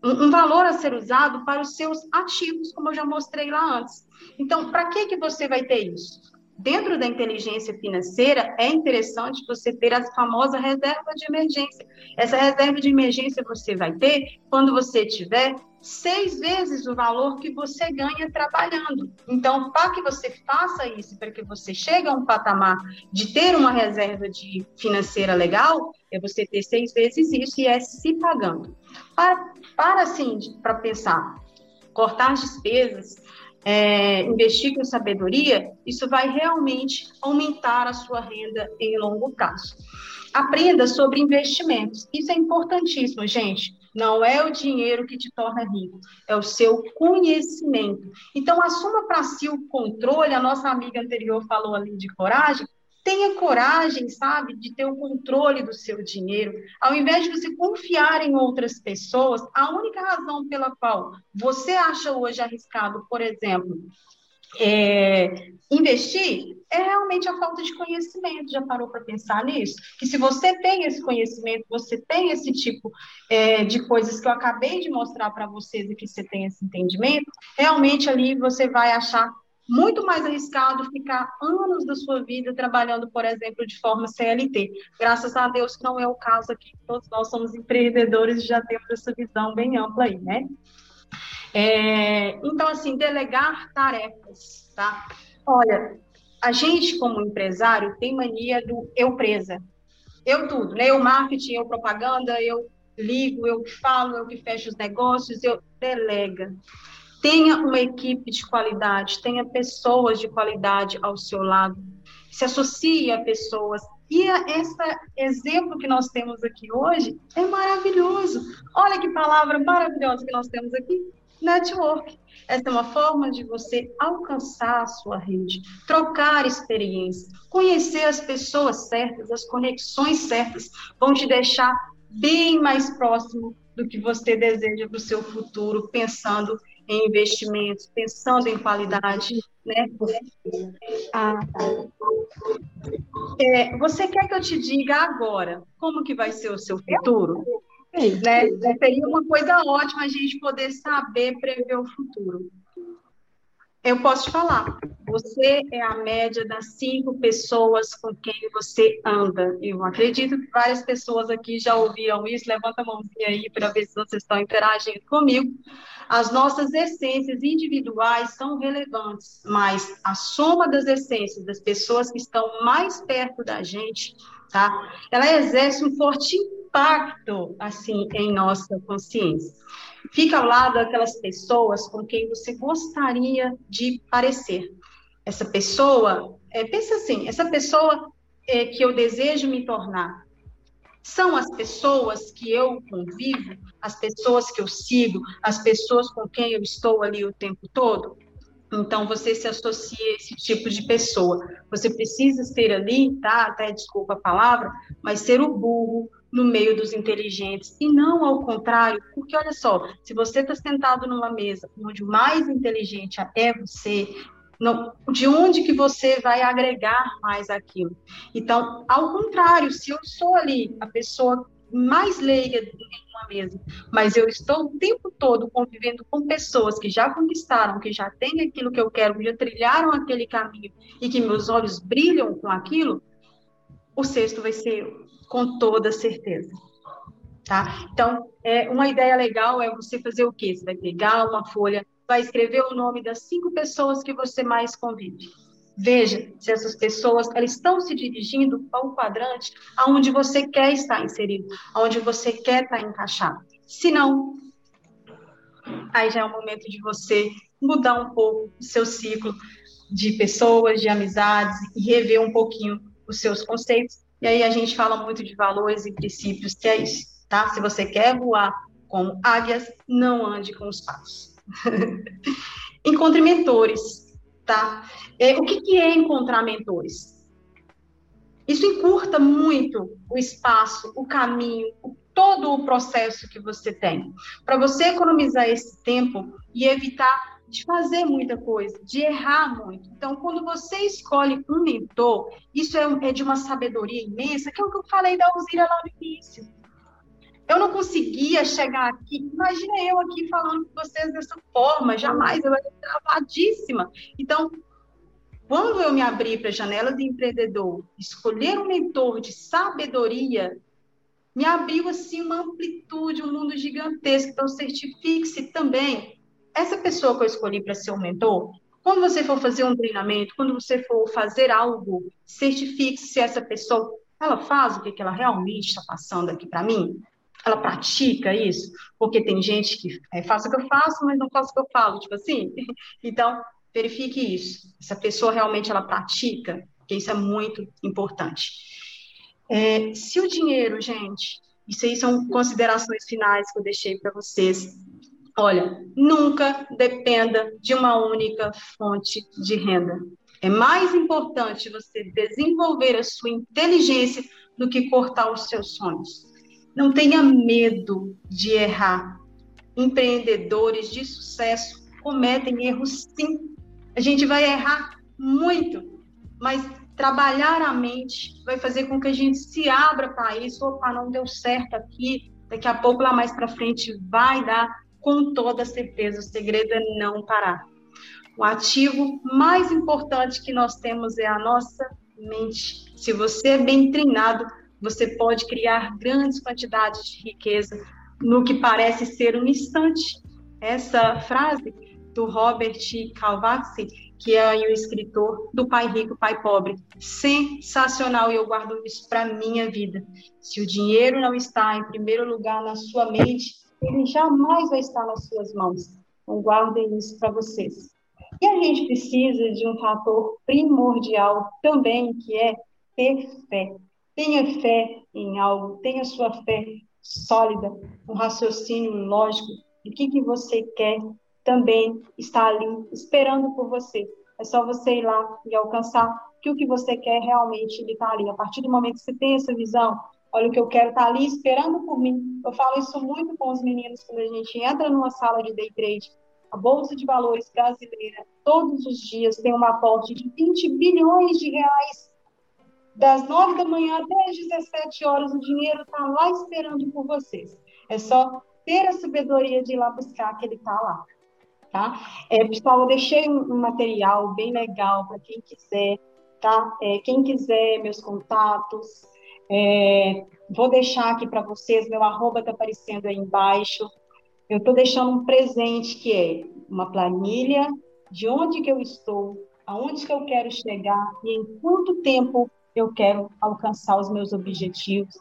S9: Um, um valor a ser usado para os seus ativos, como eu já mostrei lá antes. Então, para que, que você vai ter isso? Dentro da inteligência financeira, é interessante você ter a famosa reserva de emergência. Essa reserva de emergência você vai ter quando você tiver seis vezes o valor que você ganha trabalhando. Então, para que você faça isso, para que você chegue a um patamar de ter uma reserva de financeira legal, é você ter seis vezes isso e é se pagando. Para, para assim, para pensar, cortar despesas, é, investir com sabedoria, isso vai realmente aumentar a sua renda em longo prazo. Aprenda sobre investimentos. Isso é importantíssimo, gente. Não é o dinheiro que te torna rico, é o seu conhecimento. Então, assuma para si o controle. A nossa amiga anterior falou ali de coragem. Tenha coragem, sabe, de ter o controle do seu dinheiro. Ao invés de você confiar em outras pessoas, a única razão pela qual você acha hoje arriscado, por exemplo, é, investir, é realmente a falta de conhecimento. Já parou para pensar nisso? Que se você tem esse conhecimento, você tem esse tipo é, de coisas que eu acabei de mostrar para vocês e que você tem esse entendimento, realmente ali você vai achar muito mais arriscado ficar anos da sua vida trabalhando, por exemplo, de forma CLT. Graças a Deus que não é o caso aqui, todos nós somos empreendedores e já temos essa visão bem ampla aí, né? É, então, assim, delegar tarefas, tá? Olha, a gente, como empresário, tem mania do eu presa. Eu tudo, né? Eu marketing, eu propaganda, eu ligo, eu que falo, eu que fecho os negócios, eu delega. Tenha uma equipe de qualidade, tenha pessoas de qualidade ao seu lado, se associe a pessoas. E esse exemplo que nós temos aqui hoje é maravilhoso. Olha que palavra maravilhosa que nós temos aqui: network. Essa é uma forma de você alcançar a sua rede, trocar experiência, conhecer as pessoas certas, as conexões certas, vão te deixar bem mais próximo do que você deseja para o seu futuro, pensando em investimentos, pensando em qualidade, né? Ah, é, você quer que eu te diga agora como que vai ser o seu futuro? Né? Seria uma coisa ótima a gente poder saber prever o futuro. Eu posso te falar, você é a média das cinco pessoas com quem você anda. Eu acredito que várias pessoas aqui já ouviram isso. Levanta a mãozinha aí para ver se vocês estão interagindo comigo. As nossas essências individuais são relevantes, mas a soma das essências das pessoas que estão mais perto da gente, tá? Ela exerce um forte impacto assim em nossa consciência. Fica ao lado daquelas pessoas com quem você gostaria de parecer. Essa pessoa, é, pensa assim, essa pessoa é, que eu desejo me tornar, são as pessoas que eu convivo, as pessoas que eu sigo, as pessoas com quem eu estou ali o tempo todo? Então, você se associa a esse tipo de pessoa. Você precisa ser ali, tá? Até desculpa a palavra, mas ser o burro no meio dos inteligentes e não ao contrário, porque olha só, se você está sentado numa mesa onde o mais inteligente é você, não, de onde que você vai agregar mais aquilo? Então, ao contrário, se eu sou ali a pessoa mais leiga de uma mesa, mas eu estou o tempo todo convivendo com pessoas que já conquistaram, que já têm aquilo que eu quero, que já trilharam aquele caminho e que meus olhos brilham com aquilo, o sexto vai ser com toda certeza. Tá? Então, é, uma ideia legal é você fazer o quê? Você vai pegar uma folha, vai escrever o nome das cinco pessoas que você mais convive. Veja se essas pessoas elas estão se dirigindo para o quadrante aonde você quer estar inserido, aonde você quer estar encaixado. Se não, aí já é o momento de você mudar um pouco o seu ciclo de pessoas, de amizades e rever um pouquinho os seus conceitos e aí a gente fala muito de valores e princípios, que é isso, tá? Se você quer voar como águias, não ande com os patos. Encontre mentores, tá? É, o que, que é encontrar mentores? Isso encurta muito o espaço, o caminho, todo o processo que você tem. Para você economizar esse tempo e evitar de fazer muita coisa, de errar muito. Então, quando você escolhe um mentor, isso é, é de uma sabedoria imensa, que é o que eu falei da Alzira lá no início. Eu não conseguia chegar aqui, imagina eu aqui falando com vocês dessa forma, jamais, eu era travadíssima. Então, quando eu me abri para a janela de empreendedor, escolher um mentor de sabedoria, me abriu assim uma amplitude, um mundo gigantesco. Então, certifique-se também essa pessoa que eu escolhi para ser o mentor, quando você for fazer um treinamento, quando você for fazer algo, certifique se essa pessoa ela faz o que, que ela realmente está passando aqui para mim. Ela pratica isso, porque tem gente que é, faz o que eu faço, mas não faz o que eu falo, tipo assim. Então, verifique isso. Essa pessoa realmente ela pratica, porque isso é muito importante. É, se o dinheiro, gente, isso aí são considerações finais que eu deixei para vocês. Olha, nunca dependa de uma única fonte de renda. É mais importante você desenvolver a sua inteligência do que cortar os seus sonhos. Não tenha medo de errar. Empreendedores de sucesso cometem erros sim. A gente vai errar muito, mas trabalhar a mente vai fazer com que a gente se abra para isso. Opa, não deu certo aqui, daqui a pouco lá mais para frente vai dar, com toda certeza. O segredo é não parar. O ativo mais importante que nós temos é a nossa mente. Se você é bem treinado, você pode criar grandes quantidades de riqueza no que parece ser um instante. Essa frase do Robert Kiyosaki, que é o escritor do Pai Rico, Pai Pobre, sensacional e eu guardo isso para minha vida. Se o dinheiro não está em primeiro lugar na sua mente, ele jamais vai estar nas suas mãos. Então guardem isso para vocês. E a gente precisa de um fator primordial também, que é ter fé. Tenha fé em algo, tenha sua fé sólida, um raciocínio lógico do que, que você quer também está ali esperando por você. É só você ir lá e alcançar que o que você quer realmente ele está ali. A partir do momento que você tem essa visão, olha o que eu quero está ali esperando por mim. Eu falo isso muito com os meninos quando a gente entra numa sala de day trade a Bolsa de Valores brasileira, todos os dias, tem um aporte de 20 bilhões de reais. Das 9 da manhã até as 17 horas, o dinheiro está lá esperando por vocês. É só ter a sabedoria de ir lá buscar que ele está lá. Tá? É, pessoal, eu deixei um material bem legal para quem quiser, tá? É, quem quiser meus contatos, é, vou deixar aqui para vocês, meu arroba está aparecendo aí embaixo eu estou deixando um presente que é uma planilha de onde que eu estou, aonde que eu quero chegar e em quanto tempo eu quero alcançar os meus objetivos.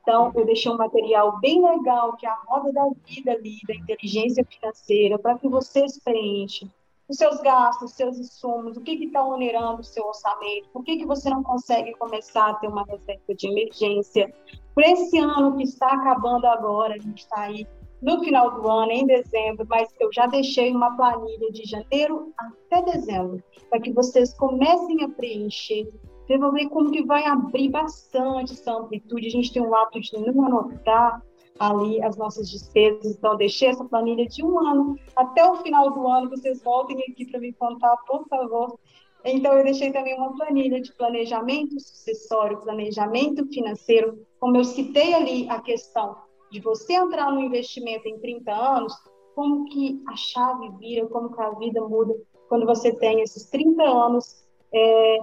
S9: Então, eu deixei um material bem legal, que é a roda da vida ali, da inteligência financeira, para que vocês preenchem os seus gastos, os seus insumos, o que está onerando o seu orçamento, por que, que você não consegue começar a ter uma reserva de emergência. Por esse ano que está acabando agora, a gente está aí no final do ano, em dezembro, mas eu já deixei uma planilha de janeiro até dezembro, para que vocês comecem a preencher. Vocês vão ver como que vai abrir bastante essa amplitude. A gente tem um hábito de não anotar ali as nossas despesas, então deixei essa planilha de um ano até o final do ano. Vocês voltem aqui para me contar, por favor. Então, eu deixei também uma planilha de planejamento sucessório, planejamento financeiro, como eu citei ali a questão de você entrar no investimento em 30 anos, como que a chave vira, como que a vida muda quando você tem esses 30 anos é,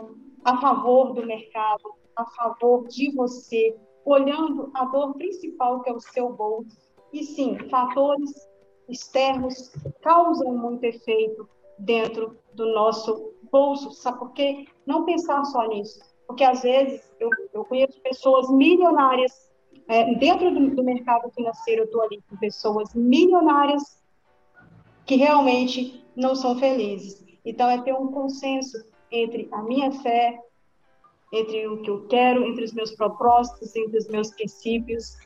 S9: a favor do mercado, a favor de você, olhando a dor principal que é o seu bolso. E sim, fatores externos causam muito efeito dentro do nosso bolso, sabe por quê? Não pensar só nisso, porque às vezes eu, eu conheço pessoas milionárias é, dentro do, do mercado financeiro, eu estou ali com pessoas milionárias que realmente não são felizes. Então, é ter um consenso entre a minha fé, entre o que eu quero, entre os meus propósitos, entre os meus princípios,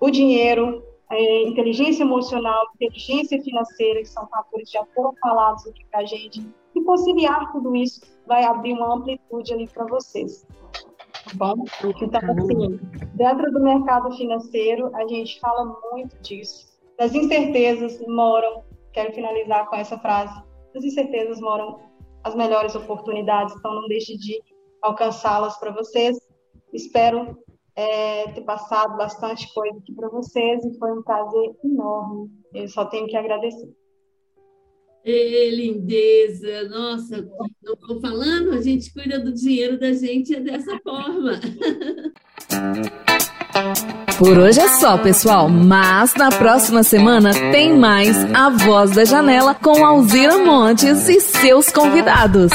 S9: o dinheiro, a inteligência emocional, inteligência financeira, que são fatores já foram falados aqui para a gente, e conciliar tudo isso vai abrir uma amplitude ali para vocês. Bom, então, assim, dentro do mercado financeiro, a gente fala muito disso. Das incertezas moram, quero finalizar com essa frase, das incertezas moram as melhores oportunidades, então não deixe de alcançá-las para vocês. Espero é, ter passado bastante coisa aqui para vocês e foi um prazer enorme. Eu só tenho que agradecer.
S3: Ei, lindeza! Nossa, não estou falando, a gente cuida do dinheiro da gente é dessa forma.
S1: Por hoje é só, pessoal, mas na próxima semana tem mais A Voz da Janela com Alzira Montes e seus convidados.